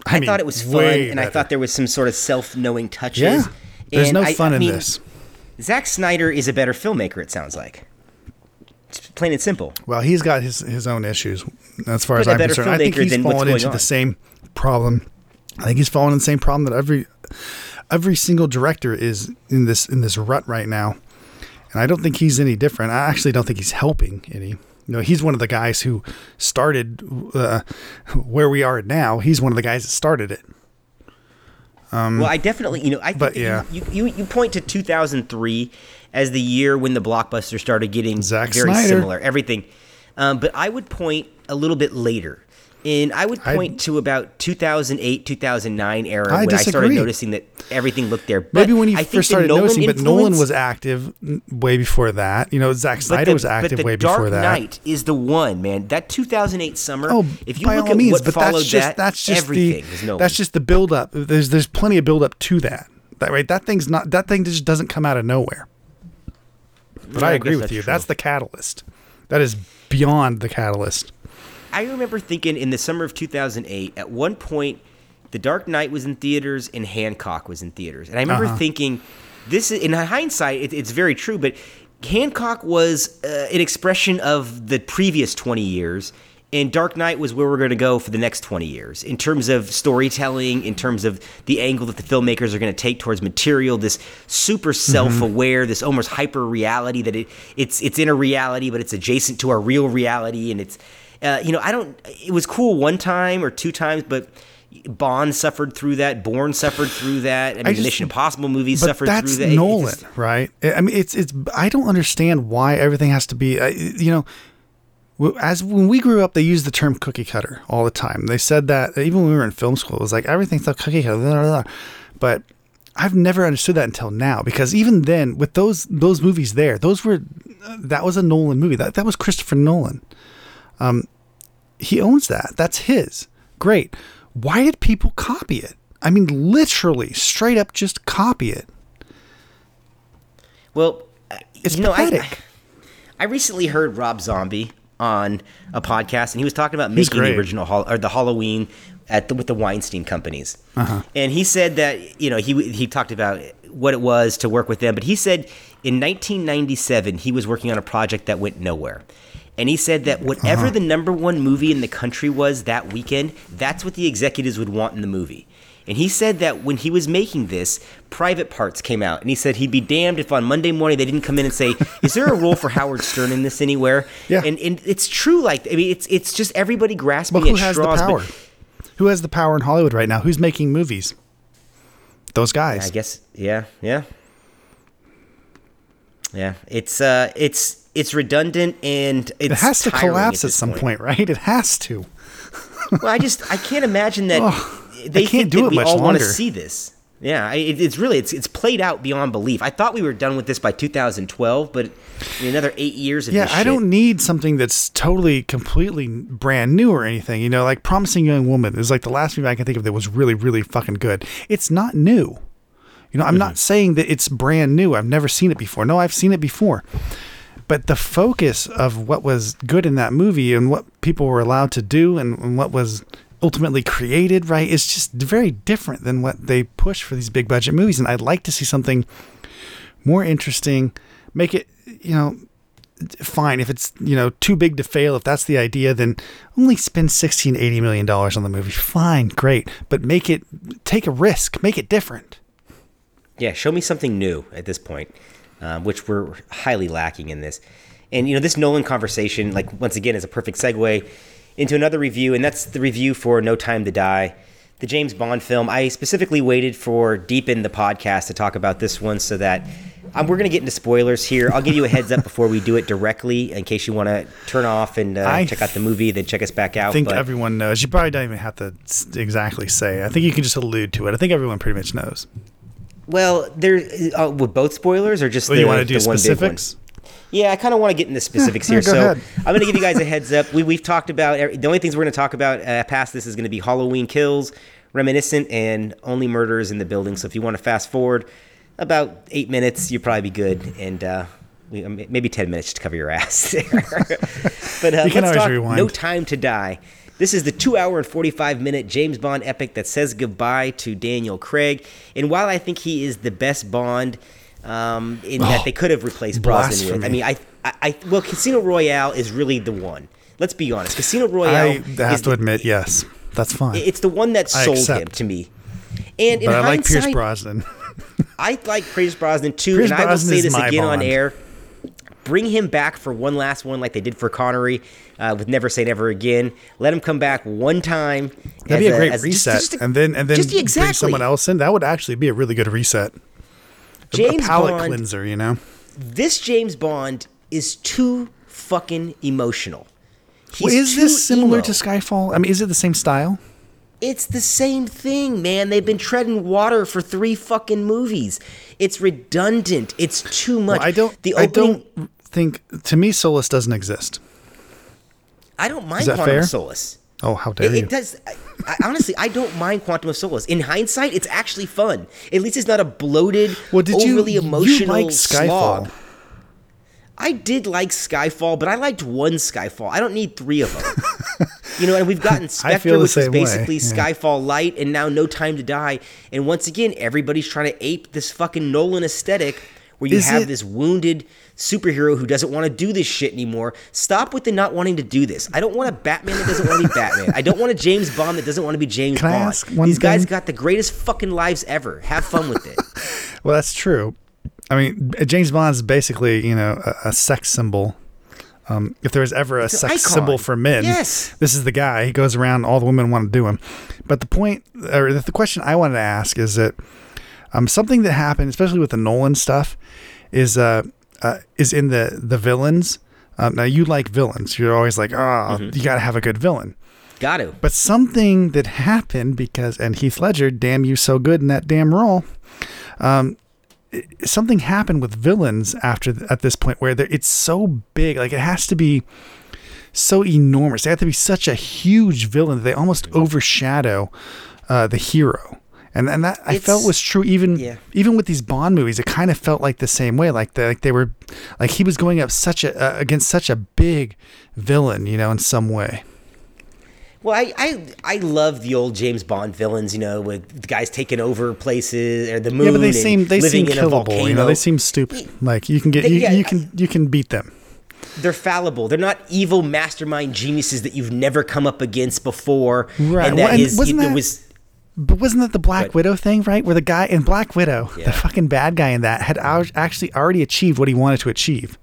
I, mean, thought it was fun, way and I thought there was some sort of self-knowing touches. Yeah. There's And no I- fun I in mean, this. Zack Snyder is a better filmmaker. It sounds like. It's plain and simple. Well, he's got his his own issues as far as But a I'm concerned. I think he's fallen into on. the same problem. I think he's fallen in the same problem that every every single director is in this in this rut right now. And I don't think he's any different. I actually don't think he's helping any. You know, he's one of the guys who started uh, where we are now. He's one of the guys that started it. well, I definitely, you know, I Um, but yeah. you, you you point to 2003 as the year when the blockbuster started getting Zack very Snyder. similar, everything. Um, but I would point a little bit later, and I would I- point to about 2008, 2009 era I when I started noticing that everything looked there. But Maybe when you I first started Nolan noticing, but Nolan was active way before that. You know, Zack Snyder the- was active way Dark before that. Knight is the one, man. That 2008 summer. Oh, if you by look all at means, what but followed that's just that, that's just everything the is Nolan. that's just the build up. There's there's plenty of build up to that. That right, that thing's not that thing just doesn't come out of nowhere. But Yeah, I I agree with you. true. That's the catalyst. That is beyond the catalyst. I remember thinking in the summer of 2008, at one point, The Dark Knight was in theaters and Hancock was in theaters. And I remember Uh-huh. thinking, this is, in hindsight, it, it's very true, but Hancock was uh, an expression of the previous 20 years. And Dark Knight was where we're going to go for the next 20 years in terms of storytelling, in terms of the angle that the filmmakers are going to take towards material, this super Mm-hmm. self-aware, this almost hyper reality that it, it's it's in a reality, but it's adjacent to our real reality, and it's uh, you know I don't. It was cool one time or two times, but Bond suffered through that. Bourne suffered through that. I mean, the just- Mission Impossible movies suffered that's through that. Nolan, just- right? I I mean, it's it's. I don't understand why everything has to be. Uh, you know, as when we grew up, they used the term cookie cutter all the time. They said that even when we were in film school, it was like everything's a cookie cutter. Blah, blah, blah. But I've never understood that until now because even then, with those those movies there, those were uh, that was a Nolan movie. That that was Christopher Nolan. Um, he owns that. That's his. Great. Why did people copy it? I mean, literally, straight up, just copy it. Well, It's you know, I, pathetic. I recently heard Rob Zombie on a podcast, and he was talking about making the original or the Halloween at the, with the Weinstein companies. Uh-huh. And he said that you know he he talked about what it was to work with them, but he said in 1997 he was working on a project that went nowhere. And he said that whatever Uh-huh. the number one movie in the country was that weekend, that's what the executives would want in the movie. And he said that when he was making this, Private Parts came out, and he said he'd be damned if on Monday morning they didn't come in and say, "Is there a role for Howard Stern in this anywhere?" Yeah. And and it's true. Like I mean, it's it's just everybody grasping But who at has the power? But Who has the power in Hollywood right now? Who's making movies? Those guys. I guess, yeah, yeah, yeah. It's uh, it's it's redundant and it's it has to collapse at this some point. point, right? It has to. Well, I just I can't imagine that Ugh, they I can't do it we much all want to see this. Yeah, it, it's really it's it's played out beyond belief. I thought we were done with this by 2012, but another eight years of this. Yeah, I shit- don't need something that's totally, completely brand new or anything. You know, like Promising Young Woman is like the last movie I can think of that was really, really fucking good. It's not new. You know, I'm Mm-hmm. not saying that it's brand new. I've never seen it before. No, I've seen it before. But the focus of what was good in that movie and what people were allowed to do and, and what was ultimately created, right, is just very different than what they push for these big budget movies. And I'd like to see something more interesting, make it, you know, fine. If it's you know too big to fail if that's the idea then only spend 16 80 million dollars on the movie. Fine great. But make it take a risk. Make it different. Yeah, show me something new at this point, um, which we're highly lacking in this. And you know, this Nolan conversation, like once again, is a perfect segue into another review, and that's the review for No Time to Die, the James Bond film. I specifically waited for deep in the podcast to talk about this one, so that um, we're going to get into spoilers here. I'll give you a heads up before we do it directly, in case you want to turn off and uh, check out the movie, then check us back out. i think But- everyone knows you probably don't even have to exactly say i think you can just allude to it i think everyone pretty much knows well, there uh, with both spoilers or just well the, you want to do the one big specifics Yeah, I kind of want to get into specifics Yeah, here. so ahead. I'm going to give you guys a heads up. We, we've talked about the only things we're going to talk about uh, past this is going to be Halloween Kills, Reminiscence, and Only Murders in the Building. So if you want to fast forward about eight minutes, you'll probably be good. And uh, we- um, maybe 10 minutes to cover your ass there. but uh, You can let's always talk rewind. No Time to Die. This is the two hour and 45 minute James Bond epic that says goodbye to Daniel Craig. And while I think he is the best Bond um, in that Oh, they could have replaced Brosnan with, I mean, I, I, I, well, Casino Royale is really the one. Let's be honest. Casino Royale I have to the- admit, yes, that's fine. it's the one that sold him to me. And in but I like Pierce Brosnan. I like Pierce Brosnan too, Pierce and I will Brosnan say this again on air. Bring him back for one last one, like they did for Connery, uh, with Never Say Never Again. Let him come back one time. That'd be as a great as just- reset, just a- and then and then just bring exactly. someone else in. That would actually be a really good reset. A- James a palate Bond- cleanser, you know. This James Bond is too fucking emotional. Well, is this similar emo. to Skyfall? I mean, is it the same style? It's the same thing, man. They've been treading water for three fucking movies. It's redundant. It's too much. Well, I don't. The I opening. don't think. To me, Solace doesn't exist. I don't mind Quantum fair? of Solace. Oh, how dare It, you! it does. I, I, honestly, I don't mind Quantum of Solace. In hindsight, it's actually fun. At least it's not a bloated, well, did you? overly emotional you like Skyfall? slog. I did like Skyfall, but I liked one Skyfall. I don't need three of them. you know, and we've gotten Spectre, which is basically yeah. Skyfall light, and now No Time to Die. And once again, everybody's trying to ape this fucking Nolan aesthetic, where you Is have it- this wounded superhero who doesn't want to do this shit anymore. Stop with the not wanting to do this. I don't want a Batman that doesn't want to be Batman. I don't want a James Bond that doesn't want to be James Can I Bond. These guys got the greatest fucking lives ever. Have fun with it. Well, that's true. I mean, James Bond is basically, you know, a, a sex symbol. Um, if there was ever a sex icon. symbol for men, Yes. this is the guy. He goes around, all the women want to do him. But the point, or the, the question I wanted to ask is that um, something that happened, especially with the Nolan stuff, is uh, uh is in the the villains. Um, now you like villains. You're always like, oh, Mm-hmm. you got to have a good villain. Got to. But something that happened because, and Heath Ledger, damn you so good in that damn role. Um, it- something happened with villains after at this point where it's so big, like it has to be so enormous. They have to be such a huge villain that they almost overshadow uh, the hero. And and that I felt was true even yeah. even with these Bond movies. It kind of felt like the same way, like they, like they were like he was going up such a uh, against such a big villain, you know, in some way. Well, I, I I love the old James Bond villains, you know, with the guys taking over places or the moon. Yeah, but they seem they living seem in a killable. volcano. You know, they seem stupid. Like you can get They- you, yeah, you can you can beat them. they're fallible. They're not evil mastermind geniuses that you've never come up against before. Right. And Well, and is wasn't it that- was But wasn't that the Black But- Widow thing, right? Where the guy in Black Widow, Yeah. the fucking bad guy in that, had al- actually already achieved what he wanted to achieve.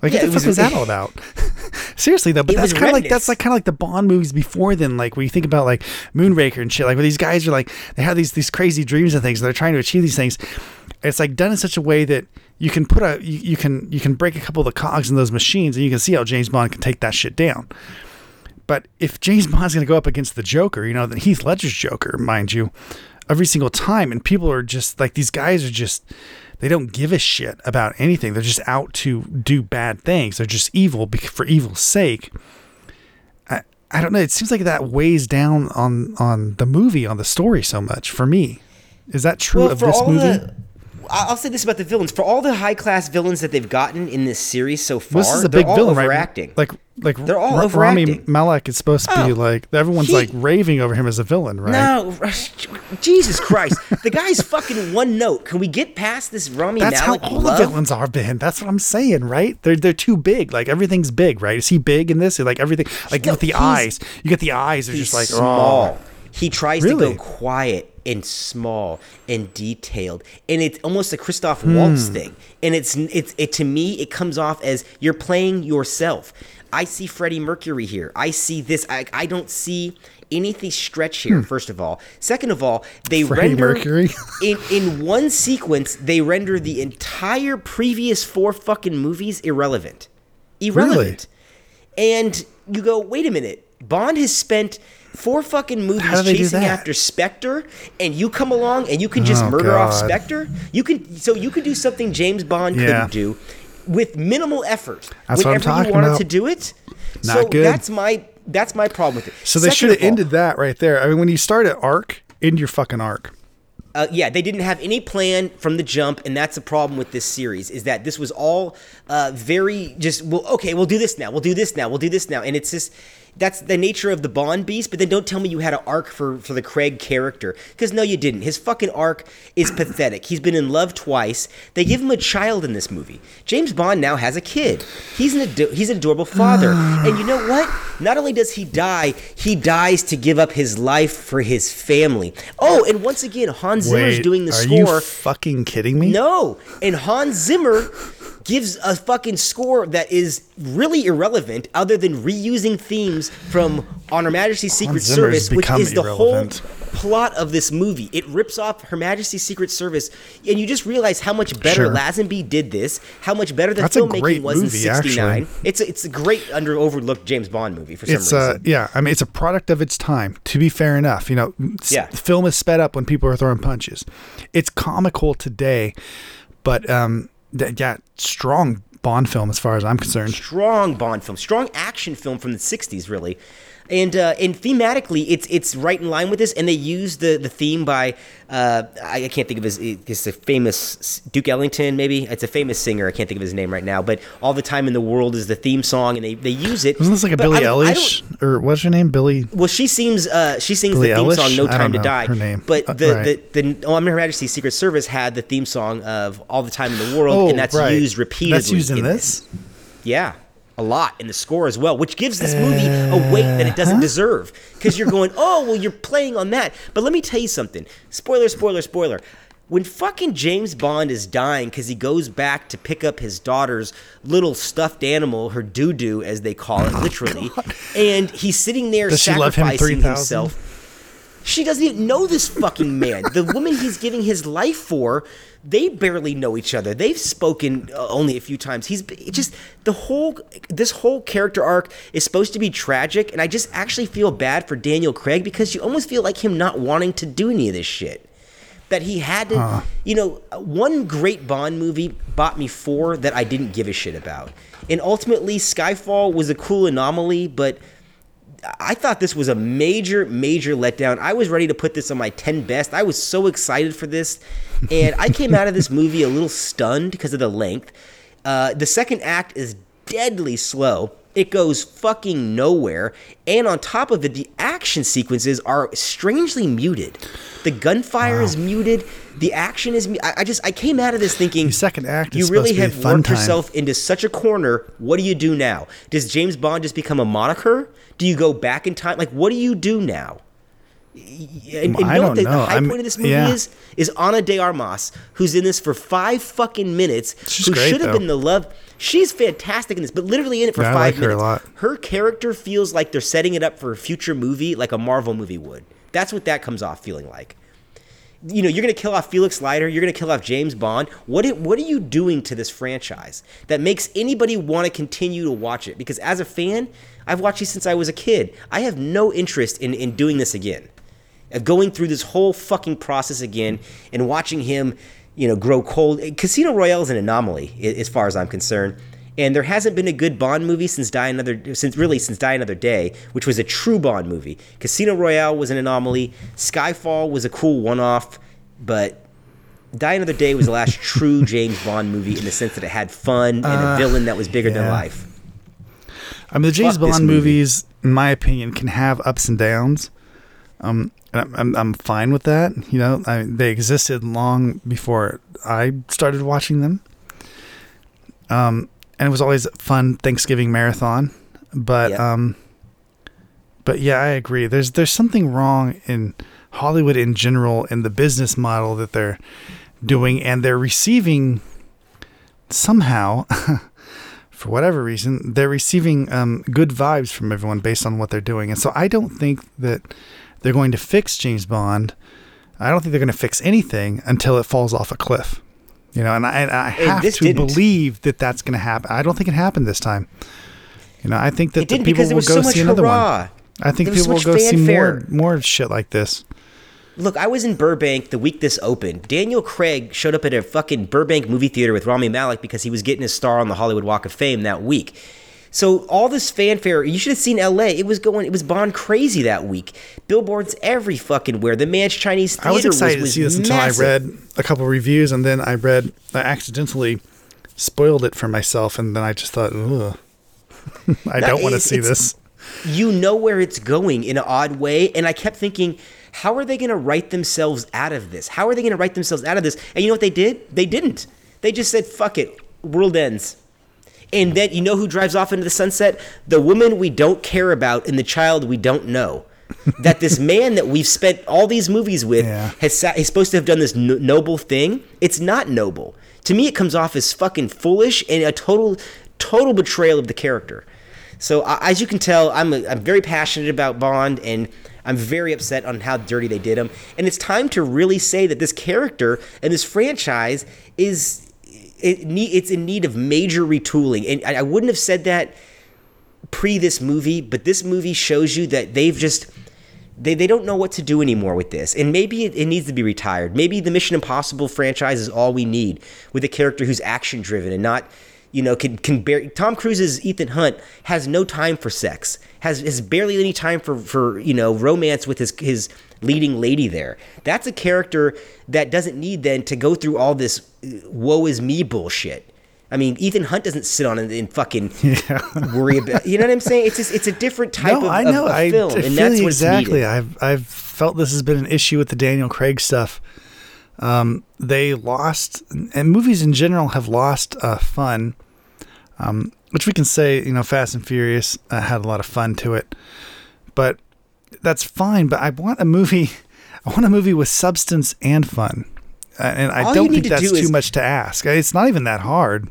Like Yeah, what the was- fuck was that all about? Seriously though, but that's kind of like that's like kind of like the Bond movies before then. Like when you think about like Moonraker and shit, like where these guys are like they have these these crazy dreams and things, and they're trying to achieve these things. It's like done in such a way that you can put a you, you can you can break a couple of the cogs in those machines, and you can see how James Bond can take that shit down. But if James Bond's going to go up against the Joker, you know, then Heath Ledger's Joker, mind you, every single time, and people are just like these guys are just they don't give a shit about anything. They're just out to do bad things. They're just evil for evil's sake. I I don't know. It seems like that weighs down on on the movie, on the story so much for me. Is that true of this movie? the I'll say this about the villains. For all the high class villains that they've gotten in this series so far, this is a they're big all villain, overacting. right? Like, like They're all Rami overacting. Malek is supposed to be Oh, like everyone's he- like raving over him as a villain, right? No, Jesus Christ! the guy's fucking one note. Can we get past this Rami That's Malek how all love? the villains are been. That's what I'm saying, right? They're they're too big. Like everything's big, right? Is he big in this? Like everything, like No, with the eyes, you get the eyes. They're just like small. Oh. He tries Really? to go quiet and small and detailed, and it's almost a Christoph Hmm. Waltz thing. And it's it's it to me it comes off as you're playing yourself. I see Freddie Mercury here. I see this. I, I don't see anything stretch here. First of all, second of all, they Hmm. Freddie render Mercury? in in one sequence they render the entire previous four fucking movies irrelevant. Irrelevant. And you go, wait a minute. Bond has spent four fucking movies How do they do chasing after Spectre, and you come along and you can just Oh, murder off Spectre. You can so you can do something James Bond Yeah. couldn't do with minimal effort. That's what I'm whenever talking you wanted about. to do it. Not so good. that's my that's my problem with it. So they should have ended that right there. I mean, when you start at arc, end your fucking arc. Uh, yeah, they didn't have any plan from the jump, and that's the problem with this series. Is that this was all uh, very just well, okay, we'll do this now, we'll do this now, we'll do this now, and it's just that's the nature of the Bond beast. But then don't tell me you had an arc for for the Craig character because no, you didn't. His fucking arc is pathetic. He's been in love twice. They give him a child in this movie. James Bond now has a kid. He's an ado- he's an adorable father, and you know what? Not only does he die, he dies to give up his life for his family. Oh, and once again, Hans Zimmer's Wait, doing the are score. Are you fucking kidding me? No, and Hans Zimmer gives a fucking score that is really irrelevant, other than reusing themes from On Her Majesty's Secret Service, which is the whole plot of this movie. It rips off Her Majesty's Secret Service, and you just realize how much better Sure. Lazenby did this, how much better the That's a filmmaking was movie, in '69. It's a, it's a great under overlooked James Bond movie for some It's uh reason. yeah, I mean it's a product of its time. To be fair enough, you know, Yeah. film is sped up when people are throwing punches. It's comical today, but um th- yeah, strong Bond film as far as I'm concerned. strong Bond film, strong action film from the '60s, really. And uh, and thematically, it's it's right in line with this. And they use the the theme by uh, I, I can't think of his it's a famous Duke Ellington maybe it's a famous singer I can't think of his name right now. But all the time in the world is the theme song, and they, they use it. Wasn't this like a But Billie I don't- I don't- Eilish or what's her name? Billy well, she seems uh, she sings Billie the theme Eilish? song "No I Time to Die." her name. But Uh, the, right. the the oh, Her Majesty's Secret Service had the theme song of "All the Time in the World," and that's Oh, right. used repeatedly. That's used in, in this. yeah, a lot in the score as well, which gives this movie a weight that it doesn't uh-huh. deserve. Because you're going, oh, well, you're playing on that. But let me tell you something. Spoiler, spoiler, spoiler. When fucking James Bond is dying because he goes back to pick up his daughter's little stuffed animal, her doo doo, as they call it, literally, and he's sitting there Does she love him sacrificing 3000? himself. She doesn't even know this fucking man. The woman he's giving his life for, they barely know each other. They've spoken uh, only a few times. He's just the whole this whole character arc is supposed to be tragic, and I just actually feel bad for Daniel Craig because you almost feel like him not wanting to do any of this shit. That he had to, you know, one great Bond movie bought me four that I didn't give a shit about, and ultimately Skyfall was a cool anomaly, but I thought this was a major, major letdown. I was ready to put this on my 10 best. I was so excited for this. And I came out of this movie a little stunned because of the length. Uh, the second act is deadly slow. It goes fucking nowhere. And on top of it, the action sequences are strangely muted. The gunfire is muted. The action is. mu- I, I just. I came out of this thinking. The second act You really have worked time. yourself into such a corner. What do you do now? Does James Bond just become a moniker? Do you go back in time? Like, what do you do now? And, and I know don't the, know. the high I'm- point of this movie yeah. is? Is Ana de Armas, who's in this for five fucking minutes, She's who should have been the love. She's fantastic in this, but literally in it for Yeah, five like her minutes. lot. Her character feels like they're setting it up for a future movie, like a Marvel movie would. That's what that comes off feeling like you know, you're going to kill off Felix Leiter, you're going to kill off James Bond. What it, what are you doing to this franchise that makes anybody want to continue to watch it? Because as a fan, I've watched these since I was a kid. I have no interest in, in doing this again. Of going through this whole fucking process again and watching him, you know, grow cold. Uh, Casino Royale is an anomaly as far as I'm concerned. And there hasn't been a good Bond movie since Die Another since really since Die Another Day, which was a true Bond movie. Casino Royale was an anomaly. Skyfall was a cool one-off, but Die Another Day was the last true James Bond movie in the sense that it had fun and a uh, villain that was bigger than life. I mean, the James Bond movie. movies, in my opinion, can have ups and downs. Um, and I'm, I'm, fine with that. You know, I, they existed long before I started watching them. Um, and it was always a fun Thanksgiving marathon. But Yeah. um, but yeah, I agree. There's there's something wrong in Hollywood in general in the business model that they're doing, and they're receiving somehow. for whatever reason, they're receiving um, good vibes from everyone based on what they're doing. And so I don't think that they're going to fix James Bond. I don't think they're going to fix anything until it falls off a cliff. You know, and I, and I have this to didn't. believe that that's going to happen. I don't think it happened this time. You know, I think that It the people will go so see another hurrah. one. I think There was so people will go see more more shit like this. Look, I was in Burbank the week this opened. Daniel Craig showed up at a fucking Burbank movie theater with Rami Malek because he was getting his star on the Hollywood Walk of Fame that week. So all this fanfare, you should have seen L.A. It was going, it was Bond crazy that week. Billboards every fucking where. The Mann's Chinese Theater I was excited was, to see this was until I read a couple reviews, and then I read I accidentally spoiled it for myself, and then I just thought, ugh, I That don't want to see this. you know where it's going in an odd way. And I kept thinking, how are they going to write themselves out of this? How are they going to write themselves out of this? And you know what they did? They didn't. They just said, fuck it, world ends. And then you know who drives off into the sunset? The woman we don't care about and the child we don't know. that this man that we've spent all these movies with Yeah. has is supposed to have done this no- noble thing. It's not noble. To me, it comes off as fucking foolish and a total, total betrayal of the character. So uh, as you can tell, I'm a, I'm very passionate about Bond, and I'm very upset on how dirty they did him. And it's time to really say that this character and this franchise is it need, it's in need of major retooling. And I, I wouldn't have said that pre this movie, but this movie shows you that they've just they, they don't know what to do anymore with this. And maybe it, it needs to be retired. Maybe the Mission Impossible franchise is all we need with a character who's action driven and not, you know, can can bear Tom Cruise's Ethan Hunt has no time for sex. Has has barely any time for for, you know, romance with his his leading lady there. That's a character that doesn't need then to go through all this uh, woe is me bullshit. I mean, Ethan Hunt doesn't sit on it and fucking worry about. You know what I'm saying? It's just, it's a different type no, of, I know. of I, film, I and feel that's exactly. needed. I've I've felt this has been an issue with the Daniel Craig stuff. Um, they lost, and movies in general have lost uh, fun. Um, which we can say, you know, Fast and Furious uh, had a lot of fun to it, but that's fine. But I want a movie. I want a movie with substance and fun, uh, and I All don't think that's too is- much to ask. It's not even that hard.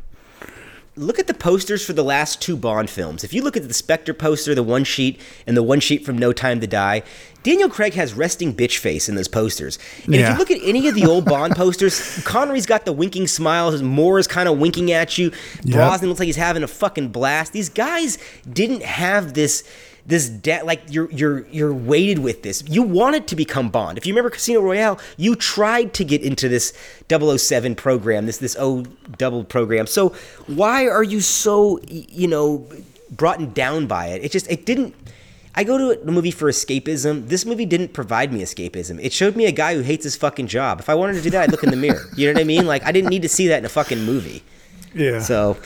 Look at the posters for the last two Bond films. If you look at the Spectre poster, the one sheet, and the one sheet from No Time to Die, Daniel Craig has resting bitch face in those posters. And if you look at any of the old Bond posters, Connery's got the winking smile. Moore is kind of winking at you. Brosnan looks like he's having a fucking blast. These guys didn't have this. This debt like you're you're you're weighted with this. You wanted to become Bond. If you remember Casino Royale, you tried to get into this 007 program, this this O double program. So why are you so you know brought down by it? It just it didn't. I go to a movie for escapism. This movie didn't provide me escapism. It showed me a guy who hates his fucking job. If I wanted to do that, I'd look in the mirror. You know what I mean? Like I didn't need to see that in a fucking movie. Yeah. So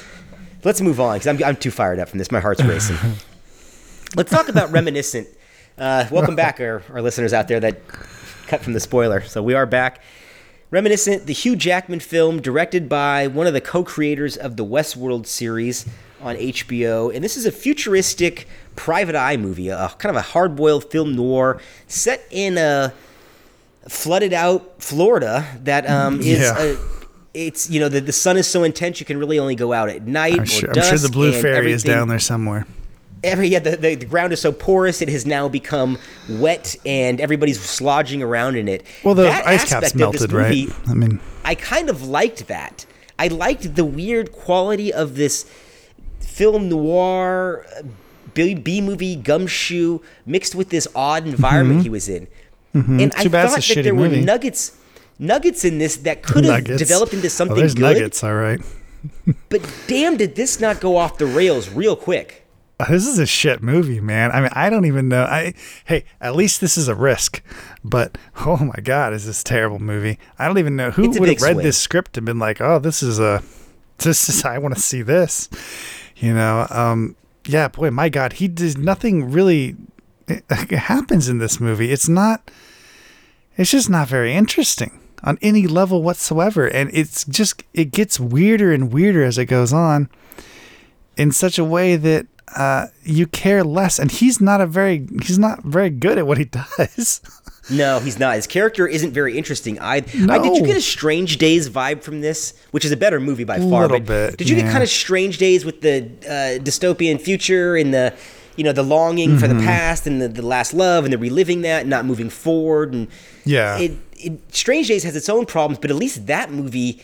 let's move on because I'm, I'm too fired up from this. My heart's racing. let's talk about reminiscence. Uh, welcome back, our, our listeners out there that cut from the spoiler. So we are back. Reminiscence, the Hugh Jackman film directed by one of the co-creators of the Westworld series on HBO, and this is a futuristic private eye movie, a kind of a hard-boiled film noir set in a flooded out Florida that um, is Yeah. a, it's you know the, the sun is so intense you can really only go out at night I'm or sure, I'm sure the Blue Fairy is down there somewhere. Every yeah the, the, the ground is so porous it has now become wet and everybody's slodging around in it Well, the That ice caps melted, right? I mean, i kind of liked that i liked the weird quality of this film noir uh, b, B movie gumshoe mixed with this odd environment he was in and i Mm-hmm. Too bad thought that there were movie. nuggets nuggets in this that could have developed into Oh, something there's good nuggets, all right. but damn did this not go off the rails real quick This is a shit movie, man. I mean, I don't even know. I hey, at least this is a risk. But oh my god, is this a terrible movie? I don't even know who would have read swing. this script and been like, "Oh, this is a this is I want to see this." You know, um yeah, boy, my god, he does nothing really it, it happens in this movie. It's not it's just not very interesting on any level whatsoever and it's just it gets weirder and weirder as it goes on in such a way that uh, you care less and he's not a very he's not very good at what he does No, he's not. His character isn't very interesting. I, I did you get a Strange Days vibe from this, which is a better movie by far. A Little bit, Did you get kind of Strange Days with the uh, dystopian future and the, you know, the longing for Mm-hmm. the past and the, the last love and the reliving that, and not moving forward and Yeah. It, it Strange Days has its own problems, but at least that movie.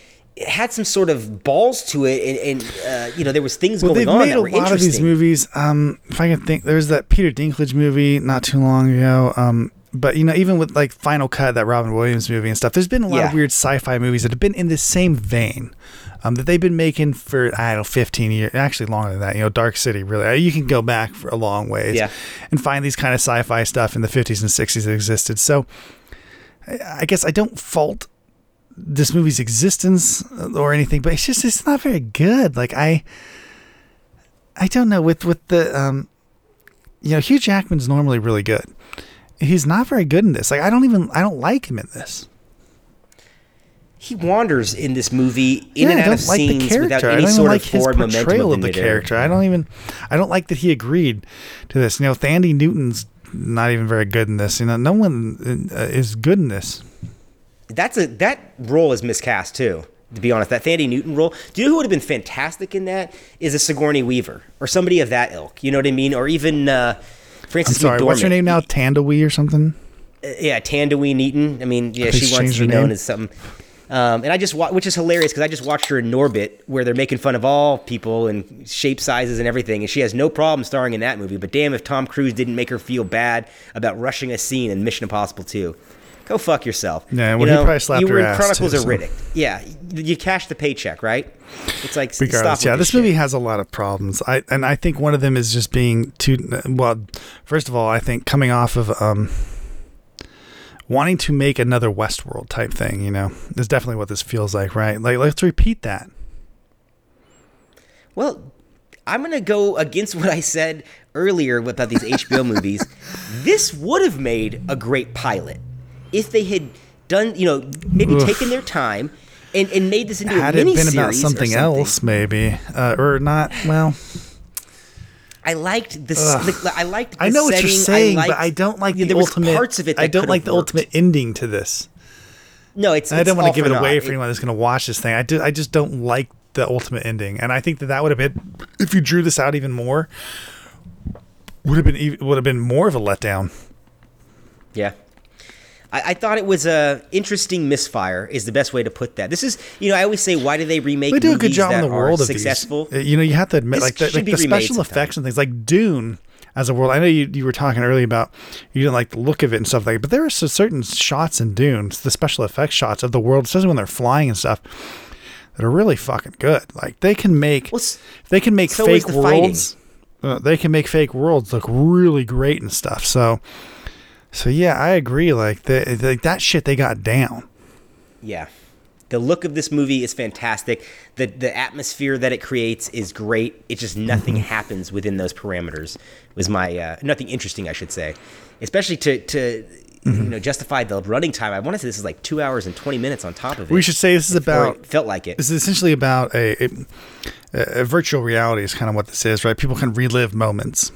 Had some sort of balls to it, and, and uh, you know there was things well going they've on made that a were lot of these movies um if i can think there's that peter dinklage movie not too long ago um but you know, even with like Final Cut, that Robin Williams movie and stuff, there's been a lot Yeah. of weird sci-fi movies that have been in the same vein. Um, that they've been making for I don't know 15 years, actually longer than that. You know, Dark City really. uh, You can go back for a long ways, Yeah. and find these kind of sci-fi stuff in the 50s and 60s that existed. So, I guess I don't fault this movie's existence or anything, but it's just it's not very good. Like I, I don't know with with the um, you know, Hugh Jackman's normally really good. He's not very good in this. Like I don't even I don't like him in this. He wanders in this movie in yeah, and out of like scenes the character. without any sort like of his forward momentum portrayal of of the character. I don't even I don't like that he agreed to this. You know, Thandie Newton's not even very good in this. You know, no one uh, is good in this. That's a that role is miscast too. To be honest, that Thandie Newton role. Do you know who would have been fantastic in that? Is a Sigourney Weaver or somebody of that ilk. You know what I mean? Or even uh, I'm Frances sorry, what's her name now? Thandiwe or something? Uh, yeah, Thandiwe Neaton. I mean, yeah, she wants to be known name. as something. Um, and I just wa- which is hilarious because I just watched her in Norbit where they're making fun of all people and shape sizes and everything, and she has no problem starring in that movie. But damn, if Tom Cruise didn't make her feel bad about rushing a scene in Mission Impossible 2. Go fuck yourself. Yeah, You well, he probably slapped you were in Chronicles too, of so- Riddick. Yeah, you, cashed the paycheck, right? It's like Regardless, stop yeah, this shit. movie has a lot of problems. I and I think one of them is just being too well. First of all, I think coming off of um, wanting to make another Westworld type thing. You know, is definitely what this feels like, right? Like, let's repeat that. Well, I'm going to go against what I said earlier about these HBO movies. This would have made a great pilot if they had done, you know, maybe Oof. taken their time and, and made this into Had a it mini been about something, else, maybe, uh, or not, well, I liked this. Like, I liked. The I know what you're setting. saying, liked, but I don't like yeah, the ultimate. parts of it. I don't like the worked. ultimate ending to this. No, it's. I don't want to give it away for anyone that's going to watch this thing. I do. I just don't like the ultimate ending, and I think that that would have been if you drew this out even more. Would have been would have been more of a letdown. Yeah. I, I thought it was a interesting misfire. Is the best way to put that. This is, you know, I always say, why do they remake? They do a good job in that the are world of successful. these. Uh, You know, you have to admit, This like the, like the special sometime. effects and things, like Dune as a world. I know you you were talking earlier about you didn't like the look of it and stuff like, that, but there are certain shots in Dune, the special effects shots of the world, especially when they're flying and stuff, that are really fucking good. Like they can make Well, they can make so fake worlds. Uh, they can make fake worlds look really great and stuff. So, so yeah, I agree. Like like that shit they got down. Yeah. The look of this movie is fantastic. The the atmosphere that it creates is great. It's just nothing Mm-hmm. happens within those parameters. Was my uh, nothing interesting, I should say. Especially to to Mm-hmm. you know justify the running time. I want to say this is like two hours and twenty minutes on top of it. We should say this is about it felt like it. This is essentially about a, a, a virtual reality is kind of what this is, right? People can relive moments.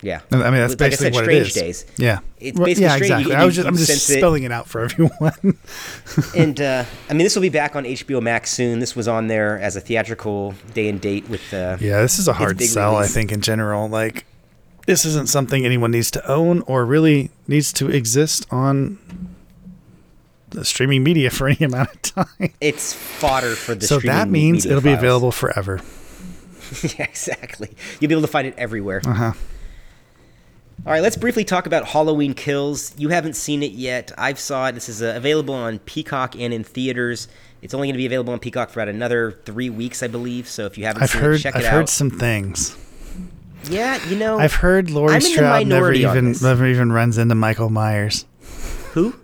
Yeah. I mean, that's Like I basically said, what Strange it is. Days. Yeah. It's basically yeah, Strange. Exactly. you- I was just, I'm just sense it. spelling it out for everyone. and uh, I mean, this will be back on HBO Max soon. This was on there as a theatrical day and date with. Uh, yeah, this is a hard sell, release. I think, in general. Like, this isn't something anyone needs to own or really needs to exist on the streaming media for any amount of time. It's fodder for the. so that means it'll be available forever. yeah, exactly. You'll be able to find it everywhere. Uh huh. All right, let's briefly talk about Halloween Kills. You haven't seen it yet. I've saw it. This is uh, available on Peacock and in theaters. It's only going to be available on Peacock for about another three weeks, I believe. So if you haven't I've seen heard. it, check I've it heard some things. yeah, you know, I've heard Laurie I'm Strode never even never even runs into Michael Myers. who?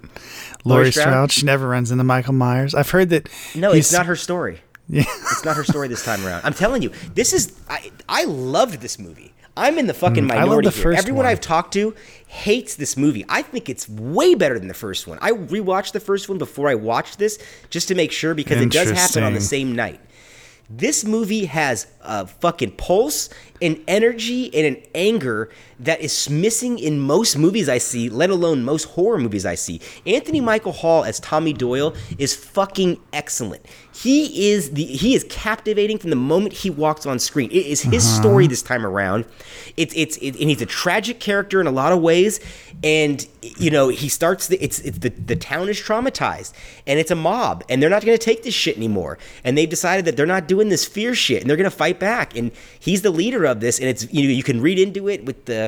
Laurie Laurie Strode? She never runs into Michael Myers. I've heard that. No, it's not her story. Yeah. It's not her story this time around. I'm telling you, this is. I, I loved this movie. I'm in the fucking Mm, minority here. Everyone one. I've talked to hates this movie. I think it's way better than the first one. I rewatched the first one before I watched this just to make sure because it does happen on the same night. This movie has a fucking pulse, an energy, and an anger that is missing in most movies I see, let alone most horror movies I see. Anthony Michael Hall as Tommy Doyle is fucking excellent. He is the he is captivating from the moment he walks on screen. It is his uh-huh. story this time around. It's it's it, and he's a tragic character in a lot of ways. And you know he starts the it's it's the the town is traumatized and it's a mob and they're not going to take this shit anymore. And they've decided that they're not doing this fear shit and they're going to fight back. And he's the leader of this. And it's you know you can read into it with the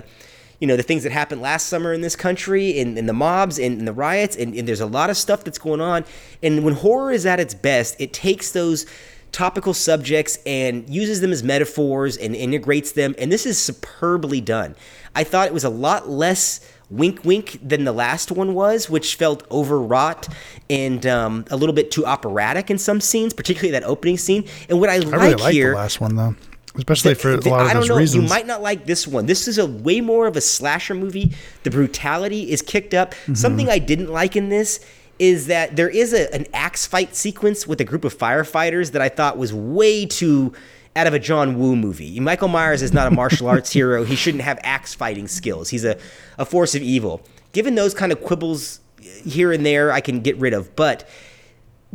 you know the things that happened last summer in this country and, and the mobs and, and the riots and, and there's a lot of stuff that's going on. And when horror is at its best it takes those topical subjects and uses them as metaphors and integrates them and this is superbly done. I thought it was a lot less wink wink than the last one was which felt overwrought and um, a little bit too operatic in some scenes particularly that opening scene. And what i, I like really like here the last one though, especially for a the- lot of I don't those know. reasons. You might not like this one. This is a way more of a slasher movie. The brutality is kicked up. Mm-hmm. Something I didn't like in this is that there is a, an axe fight sequence with a group of firefighters that I thought was way too out of a John Woo movie. Michael Myers is not a martial arts hero. He shouldn't have axe fighting skills. He's a, a force of evil. Given those kind of quibbles here and there, I can get rid of. But the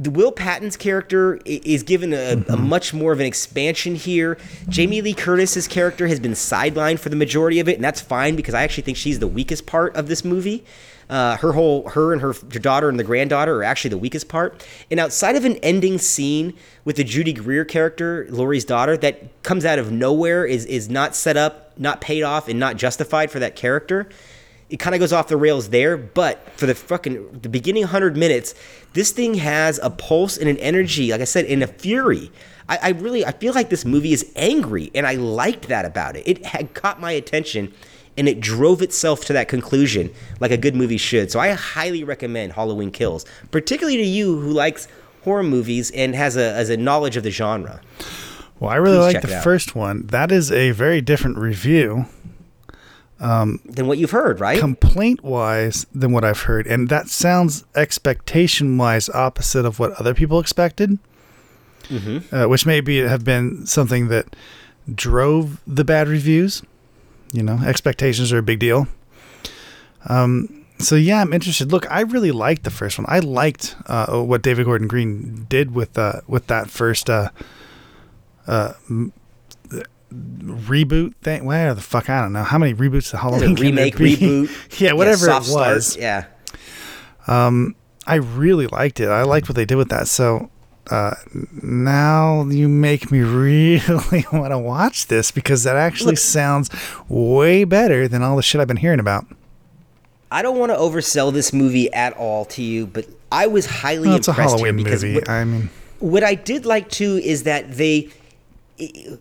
Will Patton's character is given a, a much more of an expansion here. Jamie Lee Curtis's character has been sidelined for the majority of it, and that's fine because I actually think she's the weakest part of this movie. Uh, her whole, her and her, her daughter and the granddaughter are actually the weakest part. And outside of an ending scene with the Judy Greer character, Laurie's daughter, that comes out of nowhere, is is not set up, not paid off, and not justified for that character it kind of goes off the rails there but for the fucking the beginning 100 minutes this thing has a pulse and an energy like i said and a fury. I, I really i feel like this movie is angry and i liked that about it. It had caught my attention and it drove itself to that conclusion like a good movie should. So i highly recommend halloween kills particularly to you who likes horror movies and has a, as a knowledge of the genre. Well, I really Please like the first one. That is a very different review, than what you've heard right complaint wise, than what I've heard, and that sounds expectation wise opposite of what other people expected. Mm-hmm. Uh, which maybe have been something that drove the bad reviews. You know, expectations are a big deal. Um, so yeah, I'm interested. Look, I really liked the first one. I liked uh, what David Gordon Green did with uh, with that first uh, uh, reboot thing. Where the fuck I don't know how many reboots the Halloween remake reboot yeah, whatever soft it was. start, yeah I really liked it. I liked what they did with that. So uh, now you make me really want to watch this because that actually Look- sounds way better than all the shit I've been hearing about. I don't want to oversell this movie at all to you, but I was highly Well, it's a impressed Halloween movie. what, I mean, what I did like too is that they,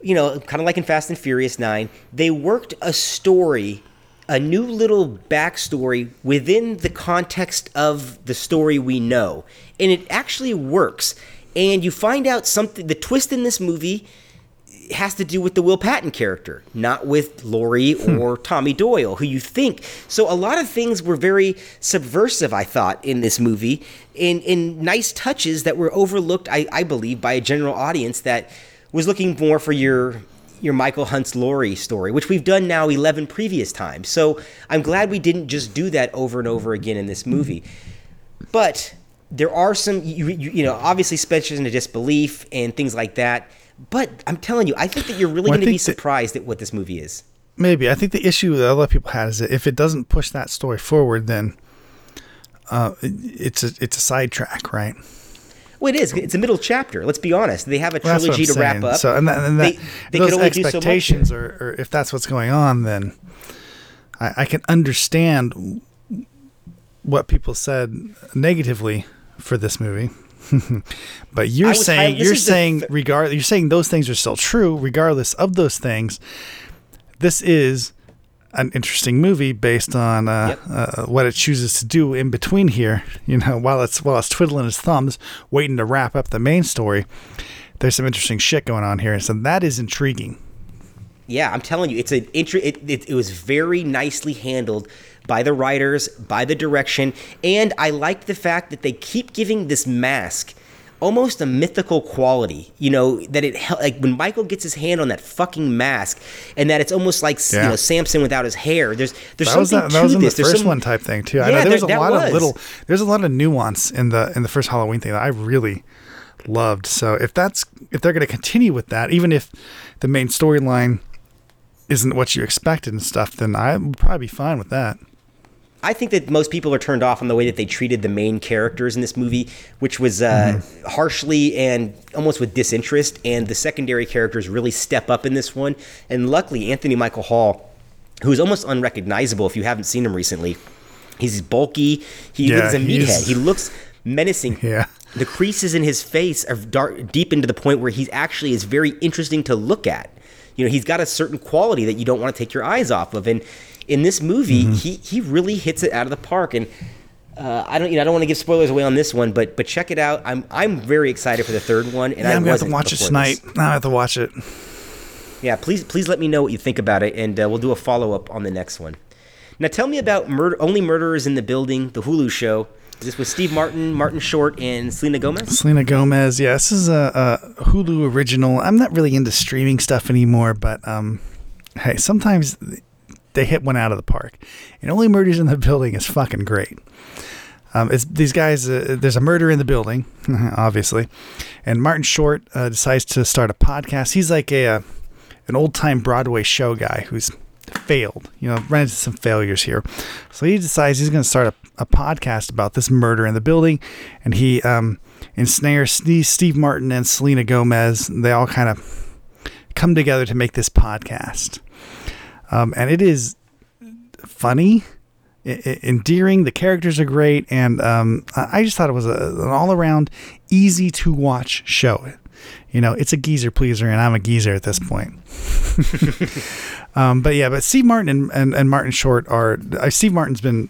you know, kind of like in Fast and Furious Nine, they worked a story, a new little backstory within the context of the story we know, and it actually works. And you find out something. The twist in this movie has to do with the Will Patton character, not with Laurie hmm. or Tommy Doyle, who you think. So a lot of things were very subversive, I thought, in this movie, in in nice touches that were overlooked, I, I believe, by a general audience that was looking more for your your Michael Hunt's Laurie story, which we've done now eleven previous times. So I'm glad we didn't just do that over and over again in this movie. But there are some, you, you, you know, obviously suspension of disbelief and things like that. But I'm telling you, I think that you're really Well, going to be think that- surprised at what this movie is. maybe. I think the issue that a lot of people had is that if it doesn't push that story forward, then uh, it- it's a it's a sidetrack, right? Well, it is. It's a middle chapter. Let's be honest. They have a Well, trilogy to wrap up. So, and, that, and that, They- they those could only so much expectations, or, or if that's what's going on, then I, I can understand what people said negatively for this movie. but you're saying high- you're saying th- regard you're saying those things are still true regardless of those things. This is an interesting movie based on uh, Yep. uh, what it chooses to do in between here. You know, while it's while it's twiddling its thumbs, waiting to wrap up the main story. There's some interesting shit going on here, and so that is intriguing. Yeah, I'm telling you, it's an intro. It, it, it was very nicely handled by the writers, by the direction, and I like the fact that they keep giving this mask almost a mythical quality. You know that it like when Michael gets his hand on that fucking mask, and that it's almost like you know Samson without his hair. There's there's That was something that, that to was in the this. There's first some- one type thing too. I Yeah, know there was a that lot was. of little. There's a lot of nuance in the in the first Halloween thing that I really loved. So if that's if they're going to continue with that, even if the main storyline isn't what you expected and stuff, then I would probably be fine with that. I think that most people are turned off on the way that they treated the main characters in this movie, which was uh, harshly and almost with disinterest. And the secondary characters really step up in this one. And luckily, Anthony Michael Hall who's almost unrecognizable if you haven't seen him recently. He's bulky. He Yeah, looks a meathead. He looks menacing. Yeah. The creases in his face are dark, deep into the point where he's actually is very interesting to look at. You know, he's got a certain quality that you don't want to take your eyes off of. And in this movie, Mm-hmm. he he really hits it out of the park. And uh, I don't, you know, I don't want to give spoilers away on this one, but but check it out. I'm I'm very excited for the third one. And Yeah, I I'm gonna have to watch it tonight. this. I have to watch it. Yeah, please please let me know what you think about it, and uh, we'll do a follow up on the next one. Now, tell me about Murder, Only Murderers in the Building, the Hulu show. Is this with Steve Martin, Martin Short, and Selena Gomez? Selena Gomez. Yeah, this is a, a Hulu original. I'm not really into streaming stuff anymore, but um, hey, sometimes they hit one out of the park. And Only Murders in the Building is fucking great. Um, it's these guys. Uh, there's a murder in the building, obviously, and Martin Short uh, decides to start a podcast. He's like a, uh an old time Broadway show guy who's failed. You know, ran into some failures here, so he decides he's going to start a, a podcast about this murder in the building, and he um, ensnares Steve Martin and Selena Gomez. They all kind of come together to make this podcast, um, and it is funny e- endearing. The characters are great, and um, I I just thought it was a, an all around easy to watch show. You know, it's a geezer pleaser, and I'm a geezer at this point. um, but yeah, but Steve Martin and, and, and Martin Short are. Uh, Steve Martin's been.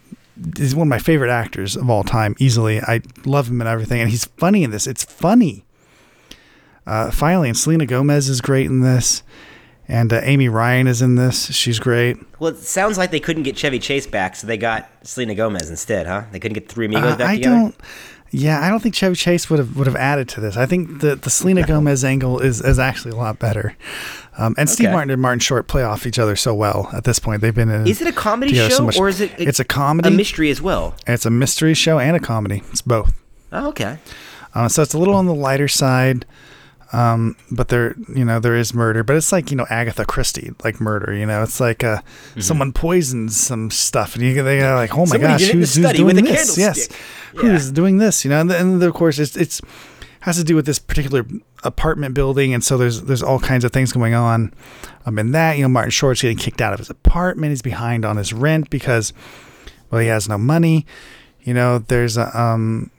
He's one of my favorite actors of all time, easily. I love him and everything, and he's funny in this. It's funny. Uh, finally, and Selena Gomez is great in this, and uh, Amy Ryan is in this. She's great. Well, it sounds like they couldn't get Chevy Chase back, so they got Selena Gomez instead, huh? They couldn't get three amigos Uh, back I together. don't. Yeah, I don't think Chevy Chase would have would have added to this. I think the the Selena Gomez angle is is actually a lot better. Um, and Steve Okay. Martin and Martin Short play off each other so well at this point. They've been in. Is it a comedy show so or is it? It's a comedy. a mystery as well? It's a mystery show and a comedy. It's both. Oh, okay. Uh, so it's a little on the lighter side, um, but there, you know, there is murder. But it's like you know Agatha Christie, like murder. You know, it's like uh, someone poisons some stuff, and you they go like, oh my Mm-hmm. Somebody gosh, did it in who's, who's doing this? Yes, candlestick. who's doing this? You know, and, and of course it's it's has to do with this particular apartment building, and so there's there's all kinds of things going on. Um, in that you know, Martin Short's getting kicked out of his apartment. He's behind on his rent because, well, he has no money. You know, there's a um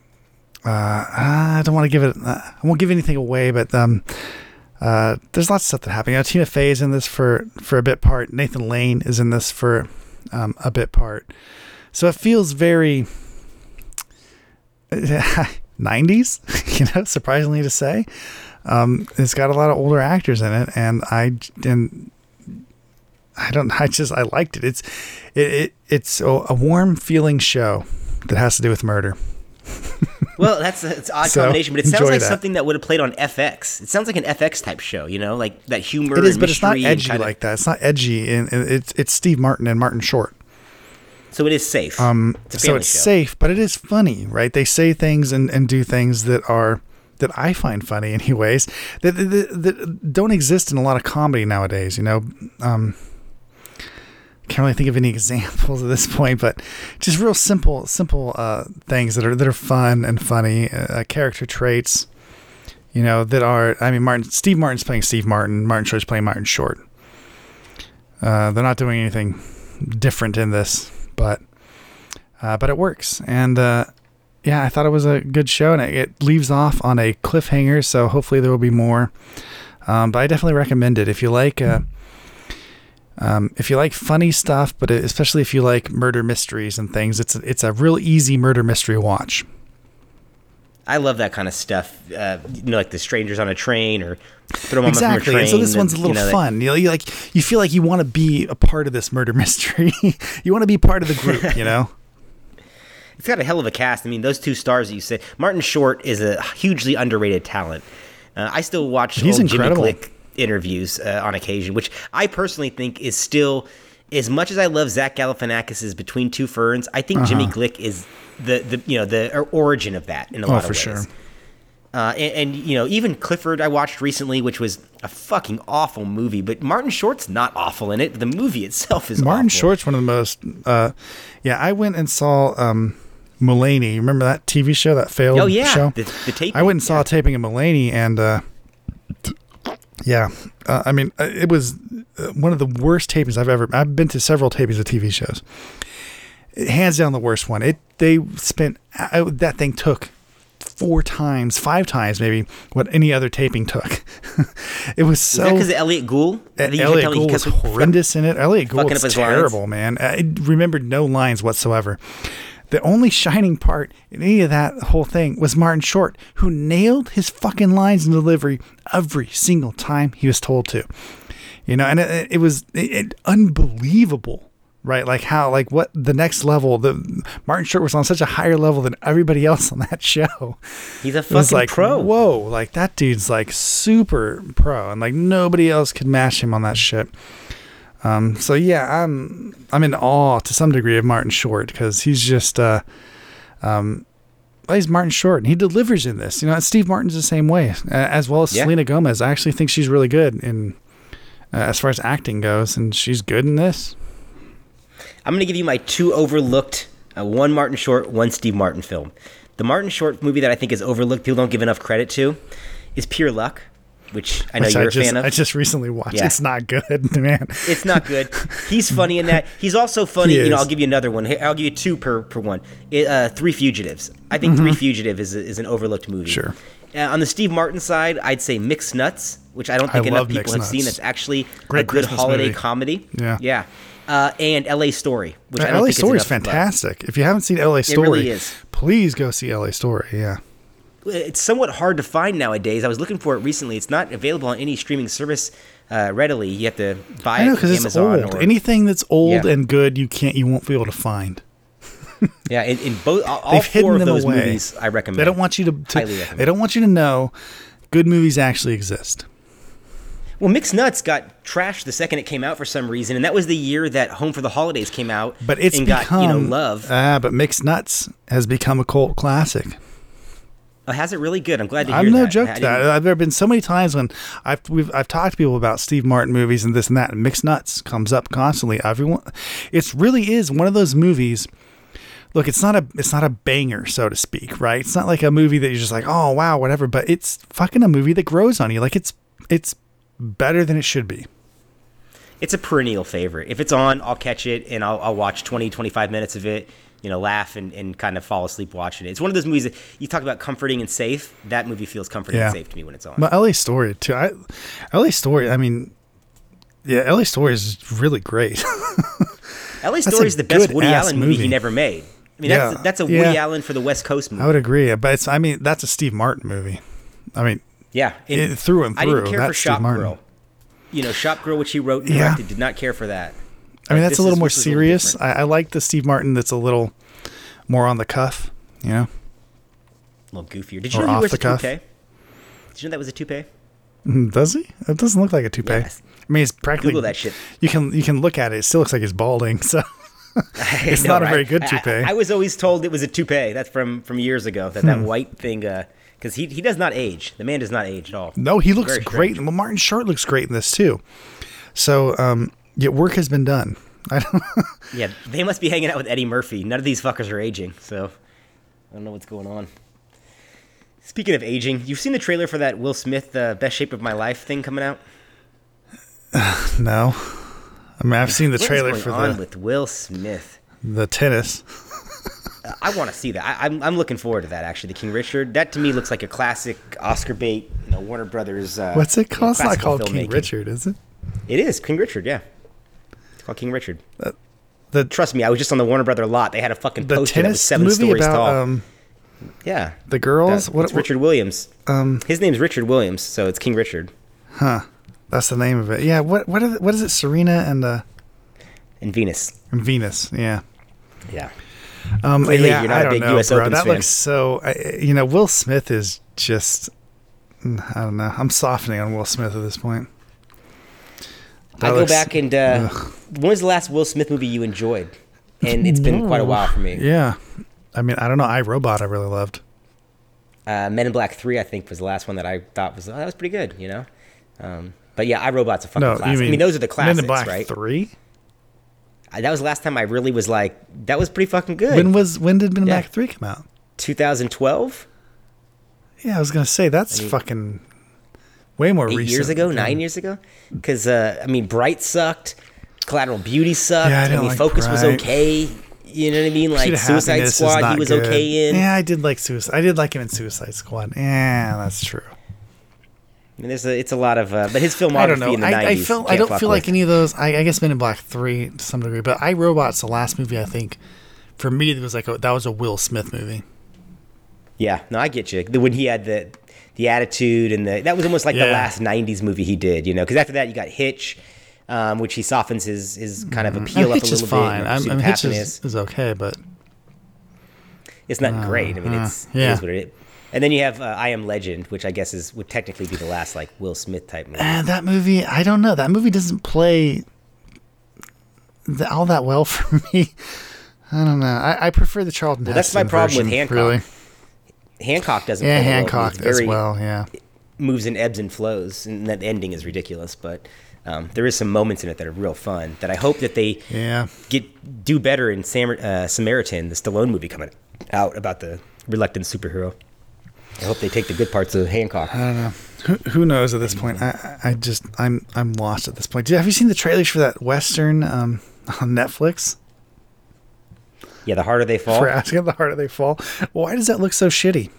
uh, I don't want to give it. Uh, I won't give anything away, but um, uh, there's lots of stuff that happened. You know, Tina Fey is in this for for a bit part. Nathan Lane is in this for um, a bit part. So it feels very 90s, you know, surprisingly to say. Um, it's got a lot of older actors in it, and I and I don't. I just I liked it. It's it, it it's a, a warm feeling show that has to do with murder. Well, that's a, it's an odd So, combination, but it sounds like that. something that would have played on FX. It sounds like an FX type show, you know, like that humor. It is, and but it's not edgy like that. It's not edgy, and it's it's Steve Martin and Martin Short. So it is safe. Um, it's so it's show. safe, but it is funny, right? They say things and, and do things that are that I find funny, anyways. That, that, that don't exist in a lot of comedy nowadays. You know, um, can't really think of any examples at this point, but just real simple, simple uh, things that are that are fun and funny. Uh, character traits, you know, that are. I mean, Martin, Steve Martin's playing Steve Martin. Martin Short's playing Martin Short. Uh, they're not doing anything different in this, but uh, but it works. And uh, yeah, I thought it was a good show, and it, it leaves off on a cliffhanger. So hopefully there will be more. Um, but I definitely recommend it if you like. Uh, um, if you like funny stuff, but especially if you like murder mysteries and things, it's it's a real easy murder mystery watch. I love that kind of stuff. Uh, you know, like the strangers on a train or throw them Exactly. from a And train. so this one's a little you know, that- fun. You know, you like you feel like you want to be a part of this murder mystery. you want to be part of the group. You know. It's got a hell of a cast. I mean, those two stars that you say. Martin Short is a hugely underrated talent. Uh, I still watch He's old Jimmy incredible. Interviews uh, on occasion, which I personally think is still, as much as I love Zach Galifianakis' Between Two Ferns, I think Jiminy Glick is the, the you know the origin of that in a Uh-huh. Oh, lot of for ways. sure. Uh, and, and you know, even Clifford I watched recently, which was a fucking awful movie. But Martin Short's not awful in it. The movie itself is Martin awful. Short's one of the most. Uh, yeah, I went and saw um, Mulaney. Remember that TV show, that failed Oh, yeah, show? the- the taping, I went and saw yeah. a taping of Mulaney, and uh, yeah, uh, I mean, uh, it was uh, one of the worst tapings I've ever. I've been to several tapings of TV shows. Hands down, the worst one. It they spent uh, that thing took four times, five times maybe what any other taping took. it was so. that because Elliot Gould? I can Elliot Gould was horrendous in it. Elliot Gould was his lines. terrible, man. I remembered no lines whatsoever. The only shining part in any of that whole thing was Martin Short, who nailed his fucking lines and delivery every single time he was told to. You know, and it, it was it, it- unbelievable, right? Like how, like what the next level. The Martin Short was on such a higher level than everybody else on that show. He's a fucking like, pro. whoa, like that dude's like super pro, and like nobody else could match him on that shit. Um, so yeah, I'm I'm in awe to some degree of Martin Short because he's just uh, um, Martin Short and he delivers in this. You know, Steve Martin's the same way, as well as Yeah. Selena Gomez. I actually think she's really good in uh, as far as acting goes, and she's good in this. I'm going to give you my two overlooked, uh, one Martin Short, one Steve Martin film. The Martin Short movie that I think is overlooked, people don't give enough credit to, is Pure Luck, which I know which you're I a just fan of. I just recently watched. Yeah. It's not good, man. It's not good. He's funny in that. He's also funny. He You know. I'll give you another one. I'll give you two per per one. Uh, Three Fugitives. I think Three Fugitive is is an overlooked movie. Mm-hmm. Sure. Uh, on the Steve Martin side, I'd say Mixed Nuts, which I don't I think enough people have seen. Nuts. It's actually Great a good Christmas holiday movie. comedy. Yeah. Yeah. Uh, and L.A. Story, which I don't LA Story is fantastic. If you haven't seen LA Story, really is. please go see LA Story. Yeah. It's somewhat hard to find nowadays. I was looking for it recently. It's not available on any streaming service uh, readily. You have to buy I know it because it's Amazon old. or Anything that's old Yeah. and good, you can't, you won't be able to find. yeah. In, in both, all They've four hidden of those away. movies, I recommend. They don't want you to. to they don't want you to know good movies actually exist. Well, Mixed Nuts got trashed the second it came out for some reason, and that was the year that Home for the Holidays came out. But it's and become got you know love. Ah, but Mixed Nuts has become a cult classic. Oh, has it really good? I'm glad to hear I'm no that. joke I to that. Uh, There have been so many times when I've we've I've talked to people about Steve Martin movies and this and that, and Mixed Nuts comes up constantly. Everyone, it really is one of those movies. Look, it's not a it's not a banger, so to speak, right? It's not like a movie that you're just like, oh wow, whatever. But it's fucking a movie that grows on you. Like it's it's better than it should be. It's a perennial favorite. If it's on, I'll catch it and I'll, I'll watch 20, 25 minutes of it. You know, laugh and, and kind of fall asleep watching it. It's one of those movies that you talk about comforting and safe. That movie feels comforting Yeah. and safe to me when it's on. But LA Story too. I, LA Story. I mean, yeah, LA Story is really great. LA Story is the best Woody Allen movie. he movie. never made. I mean, Yeah. that's, that's a Woody Yeah. Allen for the West Coast movie. I would agree, but it's I mean that's a Steve Martin movie. I mean, Yeah, It- through and through. I didn't care for Steve Shop Martin. Girl. You know, Shop Girl, which he wrote and Yeah. directed, did not care for that. I mean Like, that's a little is- more this is a little serious. I, I like the Steve Martin that's a little more on the cuff. You know, A little goofier. Did you Or know he off wears the a cuff. toupee? Did you know that was a toupee? Mhm, does he? It doesn't look like a toupee. Yes. I mean, it's practically. Google that shit. You can you can look at it. It still looks like he's balding. So it's know, not a very good toupee. I, I was always told it was a toupee. That's from from years ago. That Hmm. that white thing, because he he does not age. The man does not age at all. no, he looks Very great. strange. Well, Martin Short looks great in this too. So um, yeah, work has been done. I don't. Yeah, they must be hanging out with Eddie Murphy. None of these fuckers are aging, so I don't know what's going on. Speaking of aging, you've seen the trailer for that Will Smith uh, "Best Shape of My Life" thing coming out. no. I mean, I've seen the What trailer going for on the with Will Smith? the tennis. I want to see that. I, I'm, I'm looking forward to that. Actually, the King Richard. That to me looks like a classic Oscar bait. You know, Warner Brothers. Uh, What's it you know, called? It's not called King. Richard, is it? It is King Richard. Yeah, it's called King Richard. The Trust me, I was just on the Warner Brother lot. They had a fucking the poster that was tennis seven movie stories about tall. um yeah, the girls. That- what? it's Richard Williams. Um, His name's Richard Williams, so it's King Richard Huh. that's the name of it. Yeah. What? What? Are, what is it? Serena and uh and Venus. and Venus. Yeah. Yeah, Um, Clearly, yeah, you're not I a big know, US bro. Opens That fan. looks so. I, you know, Will Smith is just. I don't know. I'm softening on Will Smith at this point. I That go looks- back and uh, when was the last Will Smith movie you enjoyed? And it's been quite a while for me. Yeah. I mean, I don't know. I Robot. I really loved. Uh, Men in Black Three, I think, was the last one that I thought was oh, that was pretty good. You know, um, but yeah, I Robot's a fucking No, classic. mean, I mean, those are the classics, Men in Black right? Three. I- That was the last time I really was like, that was pretty fucking good. When was when did Men in Yeah. Black Three come out? 2012. Yeah, I was gonna say that's I mean- fucking. Way more eight recent. years ago, yeah. nine years ago. Because uh, I mean, Bright sucked. Collateral Beauty sucked. Yeah, I I, didn't mean, like Focus was okay. You know what I mean? Like Suicide Squad, he was good. okay in. Yeah, I did like Suicide. I did like him in Suicide Squad. Yeah, that's true. I mean, there's a, it's a lot of, uh, but his filmography I don't know. in the I, 90s. I feel I don't feel like with. any of those. I, I guess Men in Black three to some degree, but I Robot's the last movie I think. For me, it was like a, that was a Will Smith movie. Yeah, no, I get you. The, when he had the the attitude and the that was almost like the last '90s movie he did, you know. Because after that, you got Hitch, um, which he softens his his kind of appeal Uh, up Hitch a is little fine. bit. I'm, Pursuit I of mean, Hitch is, is okay, but It's not great. I mean, uh, it's yeah. it is what it is. And then you have uh, I Am Legend, which I guess is would technically be the last like Will Smith type movie. uh, that movie, I don't know. That movie doesn't play th- all that well for me. I don't know. I, I prefer the Charlton. Well, that's my problem with Hancock. Really. Hancock doesn't. Yeah. Hancock He's as very- well. Yeah. moves in ebbs and flows, and that ending is ridiculous. But um, there is some moments in it that are real fun. That I hope that they Yeah. get do better in Sam, uh, Samaritan, the Stallone movie coming out about the reluctant superhero. I hope they take the good parts of Hancock. I don't know. Who, who knows at this point? I, I I just I'm I'm lost at this point. Have you seen the trailers for that western um, on Netflix? Yeah, the harder they fall. For asking the harder they fall. Why does that look so shitty?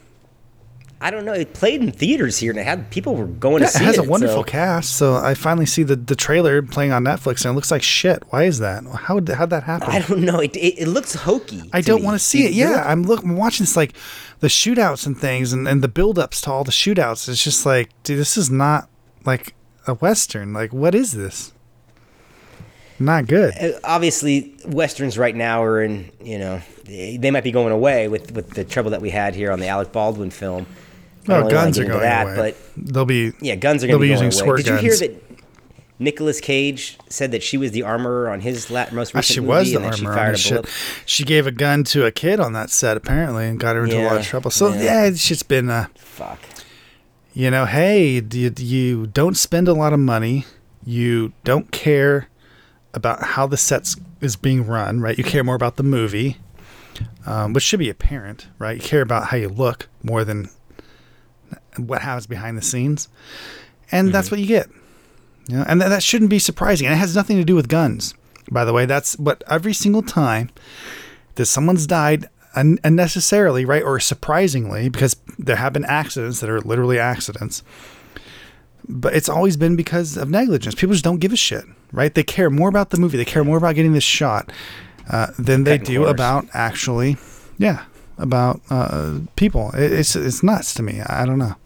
I don't know. It played in theaters here, and it had people were going Yeah, to see it has it. Has a wonderful so- cast. So I finally see the, the trailer playing on Netflix, and it looks like shit. Why is that? How how'd that happen? I don't know. It, it, it looks hokey. I don't want to see it. You- Yeah, I'm look, I'm watching this like the shootouts and things, and, and the build-ups to all the shootouts. It's just like, dude, this is not like a western. Like, what is this? Not good. Uh, obviously westerns right now are in you know they might be going away with with the trouble that we had here on the Alec Baldwin film. I Oh, guns get are going that, away. but they'll be yeah, guns are going to be be, using away. squirt Did you hear that Nicolas Cage said that she was the armorer on his la- most Ah, recent she movie, was the and that she armor on fired his a ship. She gave a gun to a kid on that set apparently, and got her into a lot of trouble. So yeah. yeah, it's just been uh, Fuck. you know, hey, you, you don't spend a lot of money. You don't care about how the sets is being run, right? You care more about the movie, um, which should be apparent, right? You care about how you look more than what happens behind the scenes, and that's what you get. You know, and th- that shouldn't be surprising. And it has nothing to do with guns, by the way. That's what every single time that someone's died un- unnecessarily, right, or surprisingly, because there have been accidents that are literally accidents. But it's always been because of negligence. People just don't give a shit, right? They care more about the movie. They care more about getting this shot uh, than they do corners. about actually, yeah, about uh, people. It, it's it's nuts to me. I don't know.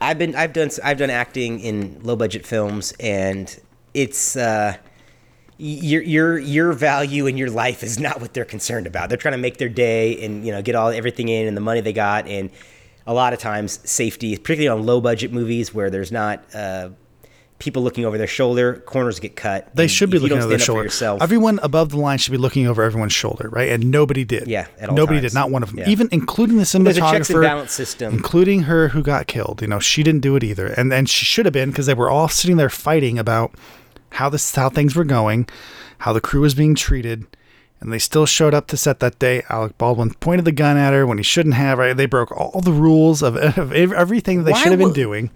I've been I've done I've done acting in low budget films, and it's uh, your your your value in your life is not what they're concerned about. They're trying to make their day and you know get all everything in and the money they got, and a lot of times safety, particularly on low budget movies where there's not uh, people looking over their shoulder, corners get cut. They should be looking over their stand up for shoulder. yourself- Everyone above the line should be looking over everyone's shoulder, right? And nobody did. Yeah, at all nobody times. did. Not one of them. Yeah. Even including the cinematographer. There's a checks and balance system. including her who got killed. You know, she didn't do it either, and and she should have been because they were all sitting there fighting about how this how things were going, how the crew was being treated. And they still showed up to set that day. Alec Baldwin pointed the gun at her when he shouldn't have. Right? They broke all the rules of, of everything they Why should have been doing.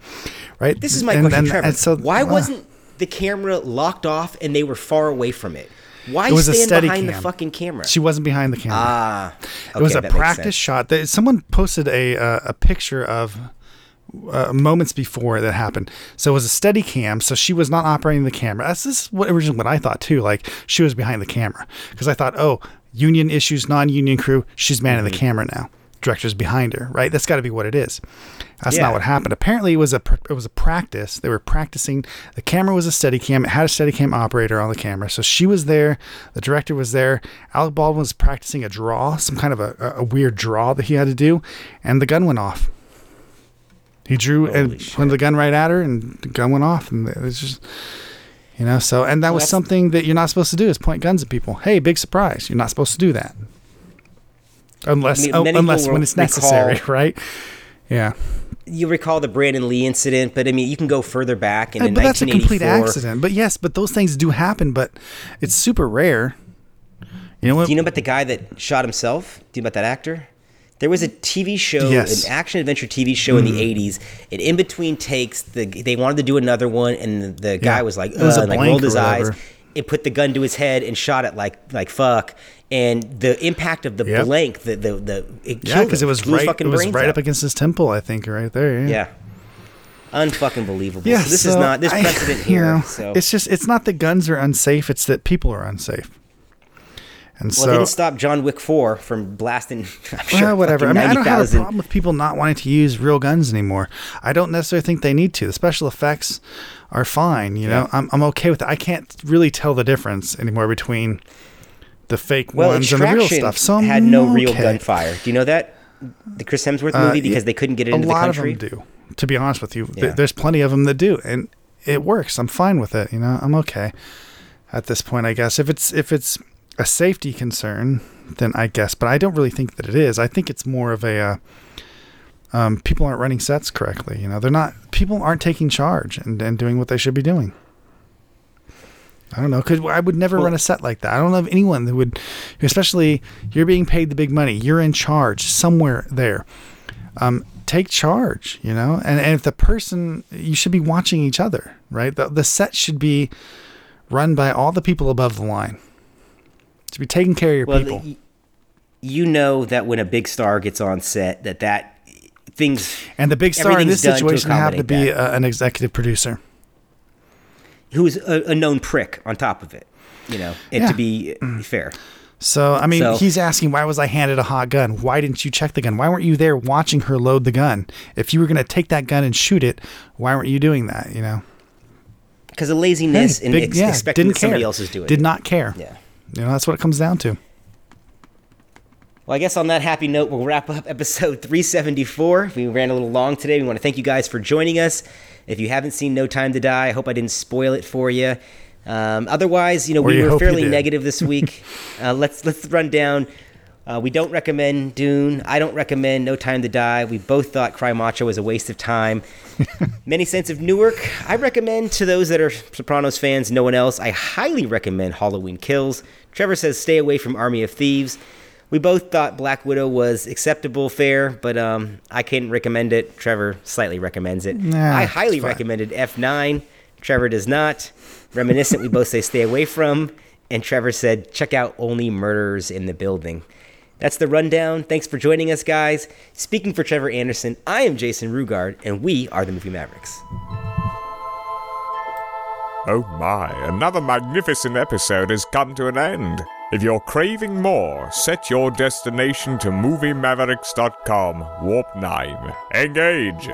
Right? This is my And- question, and- Trevor. and so- Why uh, wasn't the camera locked off and they were far away from it? Why It was a stand steady behind the fucking camera? She wasn't behind the camera. ah, it was a practice shot. That someone posted a uh, a picture of uh, moments before that happened. So it was a steady cam. So she was not operating the camera. That's this is what originally what I thought too. Like she was behind the camera because I thought, oh, union issues, non-union crew. She's manning Mm-hmm. the camera now. Director's behind her, right? That's got to be what it is. That's Yeah. not what happened. Apparently, it was a pr- it was a practice. They were practicing. The camera was a steady cam. It had a steady cam operator on the camera, so she was there. The director was there. Alec Baldwin was practicing a draw, some kind of a, a weird draw that he had to do, and the gun went off. He drew Holy and shit. pointed the gun right at her, and the gun went off, and it was just. You know, so and that was something that you're not supposed to do is point guns at people. Hey, big surprise! You're not supposed to do that, unless I mean, oh, unless when it's recall- necessary, right? Yeah, You recall the Brandon Lee incident, but I mean, you can go further back. And Uh, in but that's a complete accident. But yes, but those things do happen. But it's super rare. You know what? Do you know about the guy that shot himself? Do you know about that actor? There was a TV show, Yes. an action adventure TV show in the mm. '80s. And in between takes, the they wanted to do another one, and the, the guy Yeah. was like, was like rolled his eyes, and put the gun to his head and shot it like like fuck. And the impact of the Yep. blank, the the the it Yeah, killed because it was right. fucking It was right up against his temple. I think right there. Yeah. Yeah. Unfucking believable. Yeah. so this is not this I- precedent you here. know, so it's just it's not that guns are unsafe. It's that people are unsafe. And well, it so didn't stop John Wick four from blasting. I'm sure well, whatever. I mean, I don't have a 90,000 problem with people not wanting to use real guns anymore. I don't necessarily think they need to. The special effects are fine. You know, I'm I'm okay with it. I can't really tell the difference anymore between the fake Well, ones and the real stuff. So I'm had no real okay. gunfire. Do you know that? The Chris Hemsworth Uh, movie because yeah, they couldn't get it a into the lot country. of them do. To be honest with you, Yeah. there's plenty of them that do, and it works. I'm fine with it. You know, I'm okay at this point. I guess if it's if it's a safety concern, then I guess. But I don't really think that it is. I think it's more of a uh, um, people aren't running sets correctly. You know, they're not. People aren't taking charge and, and doing what they should be doing. I don't know, because I would never Well- run a set like that. I don't know of anyone that would, especially you're being paid the big money. You're in charge somewhere there. Um, take charge, you know, and, and if the person, you should be watching each other, right? The, the set should be run by all the people above the line. To be taking care of your Well, people. y- you know that when a big star gets on set, that that things and the big star in this done to situation happened to be uh, an executive producer. who's a, a known prick on top of it. You know, and Yeah. to be fair. So, I mean, So- he's asking, why was I handed a hot gun? Why didn't you check the gun? Why weren't you there watching her load the gun? If you were going to take that gun and shoot it, why weren't you doing that? You know, Because of laziness Hey, and ex- yeah, expecting didn't somebody care. else is doing Did it. not care. Yeah. You know, that's what it comes down to. Well, I guess on that happy note, we'll wrap up episode 374. We ran a little long today. We want to thank you guys for joining us. If you haven't seen No Time to Die, I hope I didn't spoil it for you. Um, otherwise, you know, Or we you were fairly negative this week. uh, let's let's run down. Uh, we don't recommend Dune. I don't recommend No Time to Die. We both thought Cry Macho was a waste of time. Many Saints of Newark. I recommend to those that are Sopranos fans. No one else. I highly recommend Halloween Kills. Trevor says stay away from Army of Thieves. We both thought Black Widow was acceptable fare, but um, I can't recommend it. Trevor slightly recommends it. Nah, I highly recommended F9. Trevor does not. Reminiscence, we both say stay away from. And Trevor said check out Only Murders in the Building. That's the rundown. Thanks for joining us, guys. Speaking for Trevor Anderson, I am Jason Rugard, and we are the Movie Mavericks. Oh my, another magnificent episode has come to an end. If you're craving more, set your destination to MovieMavericks.com, Warp 9. Engage!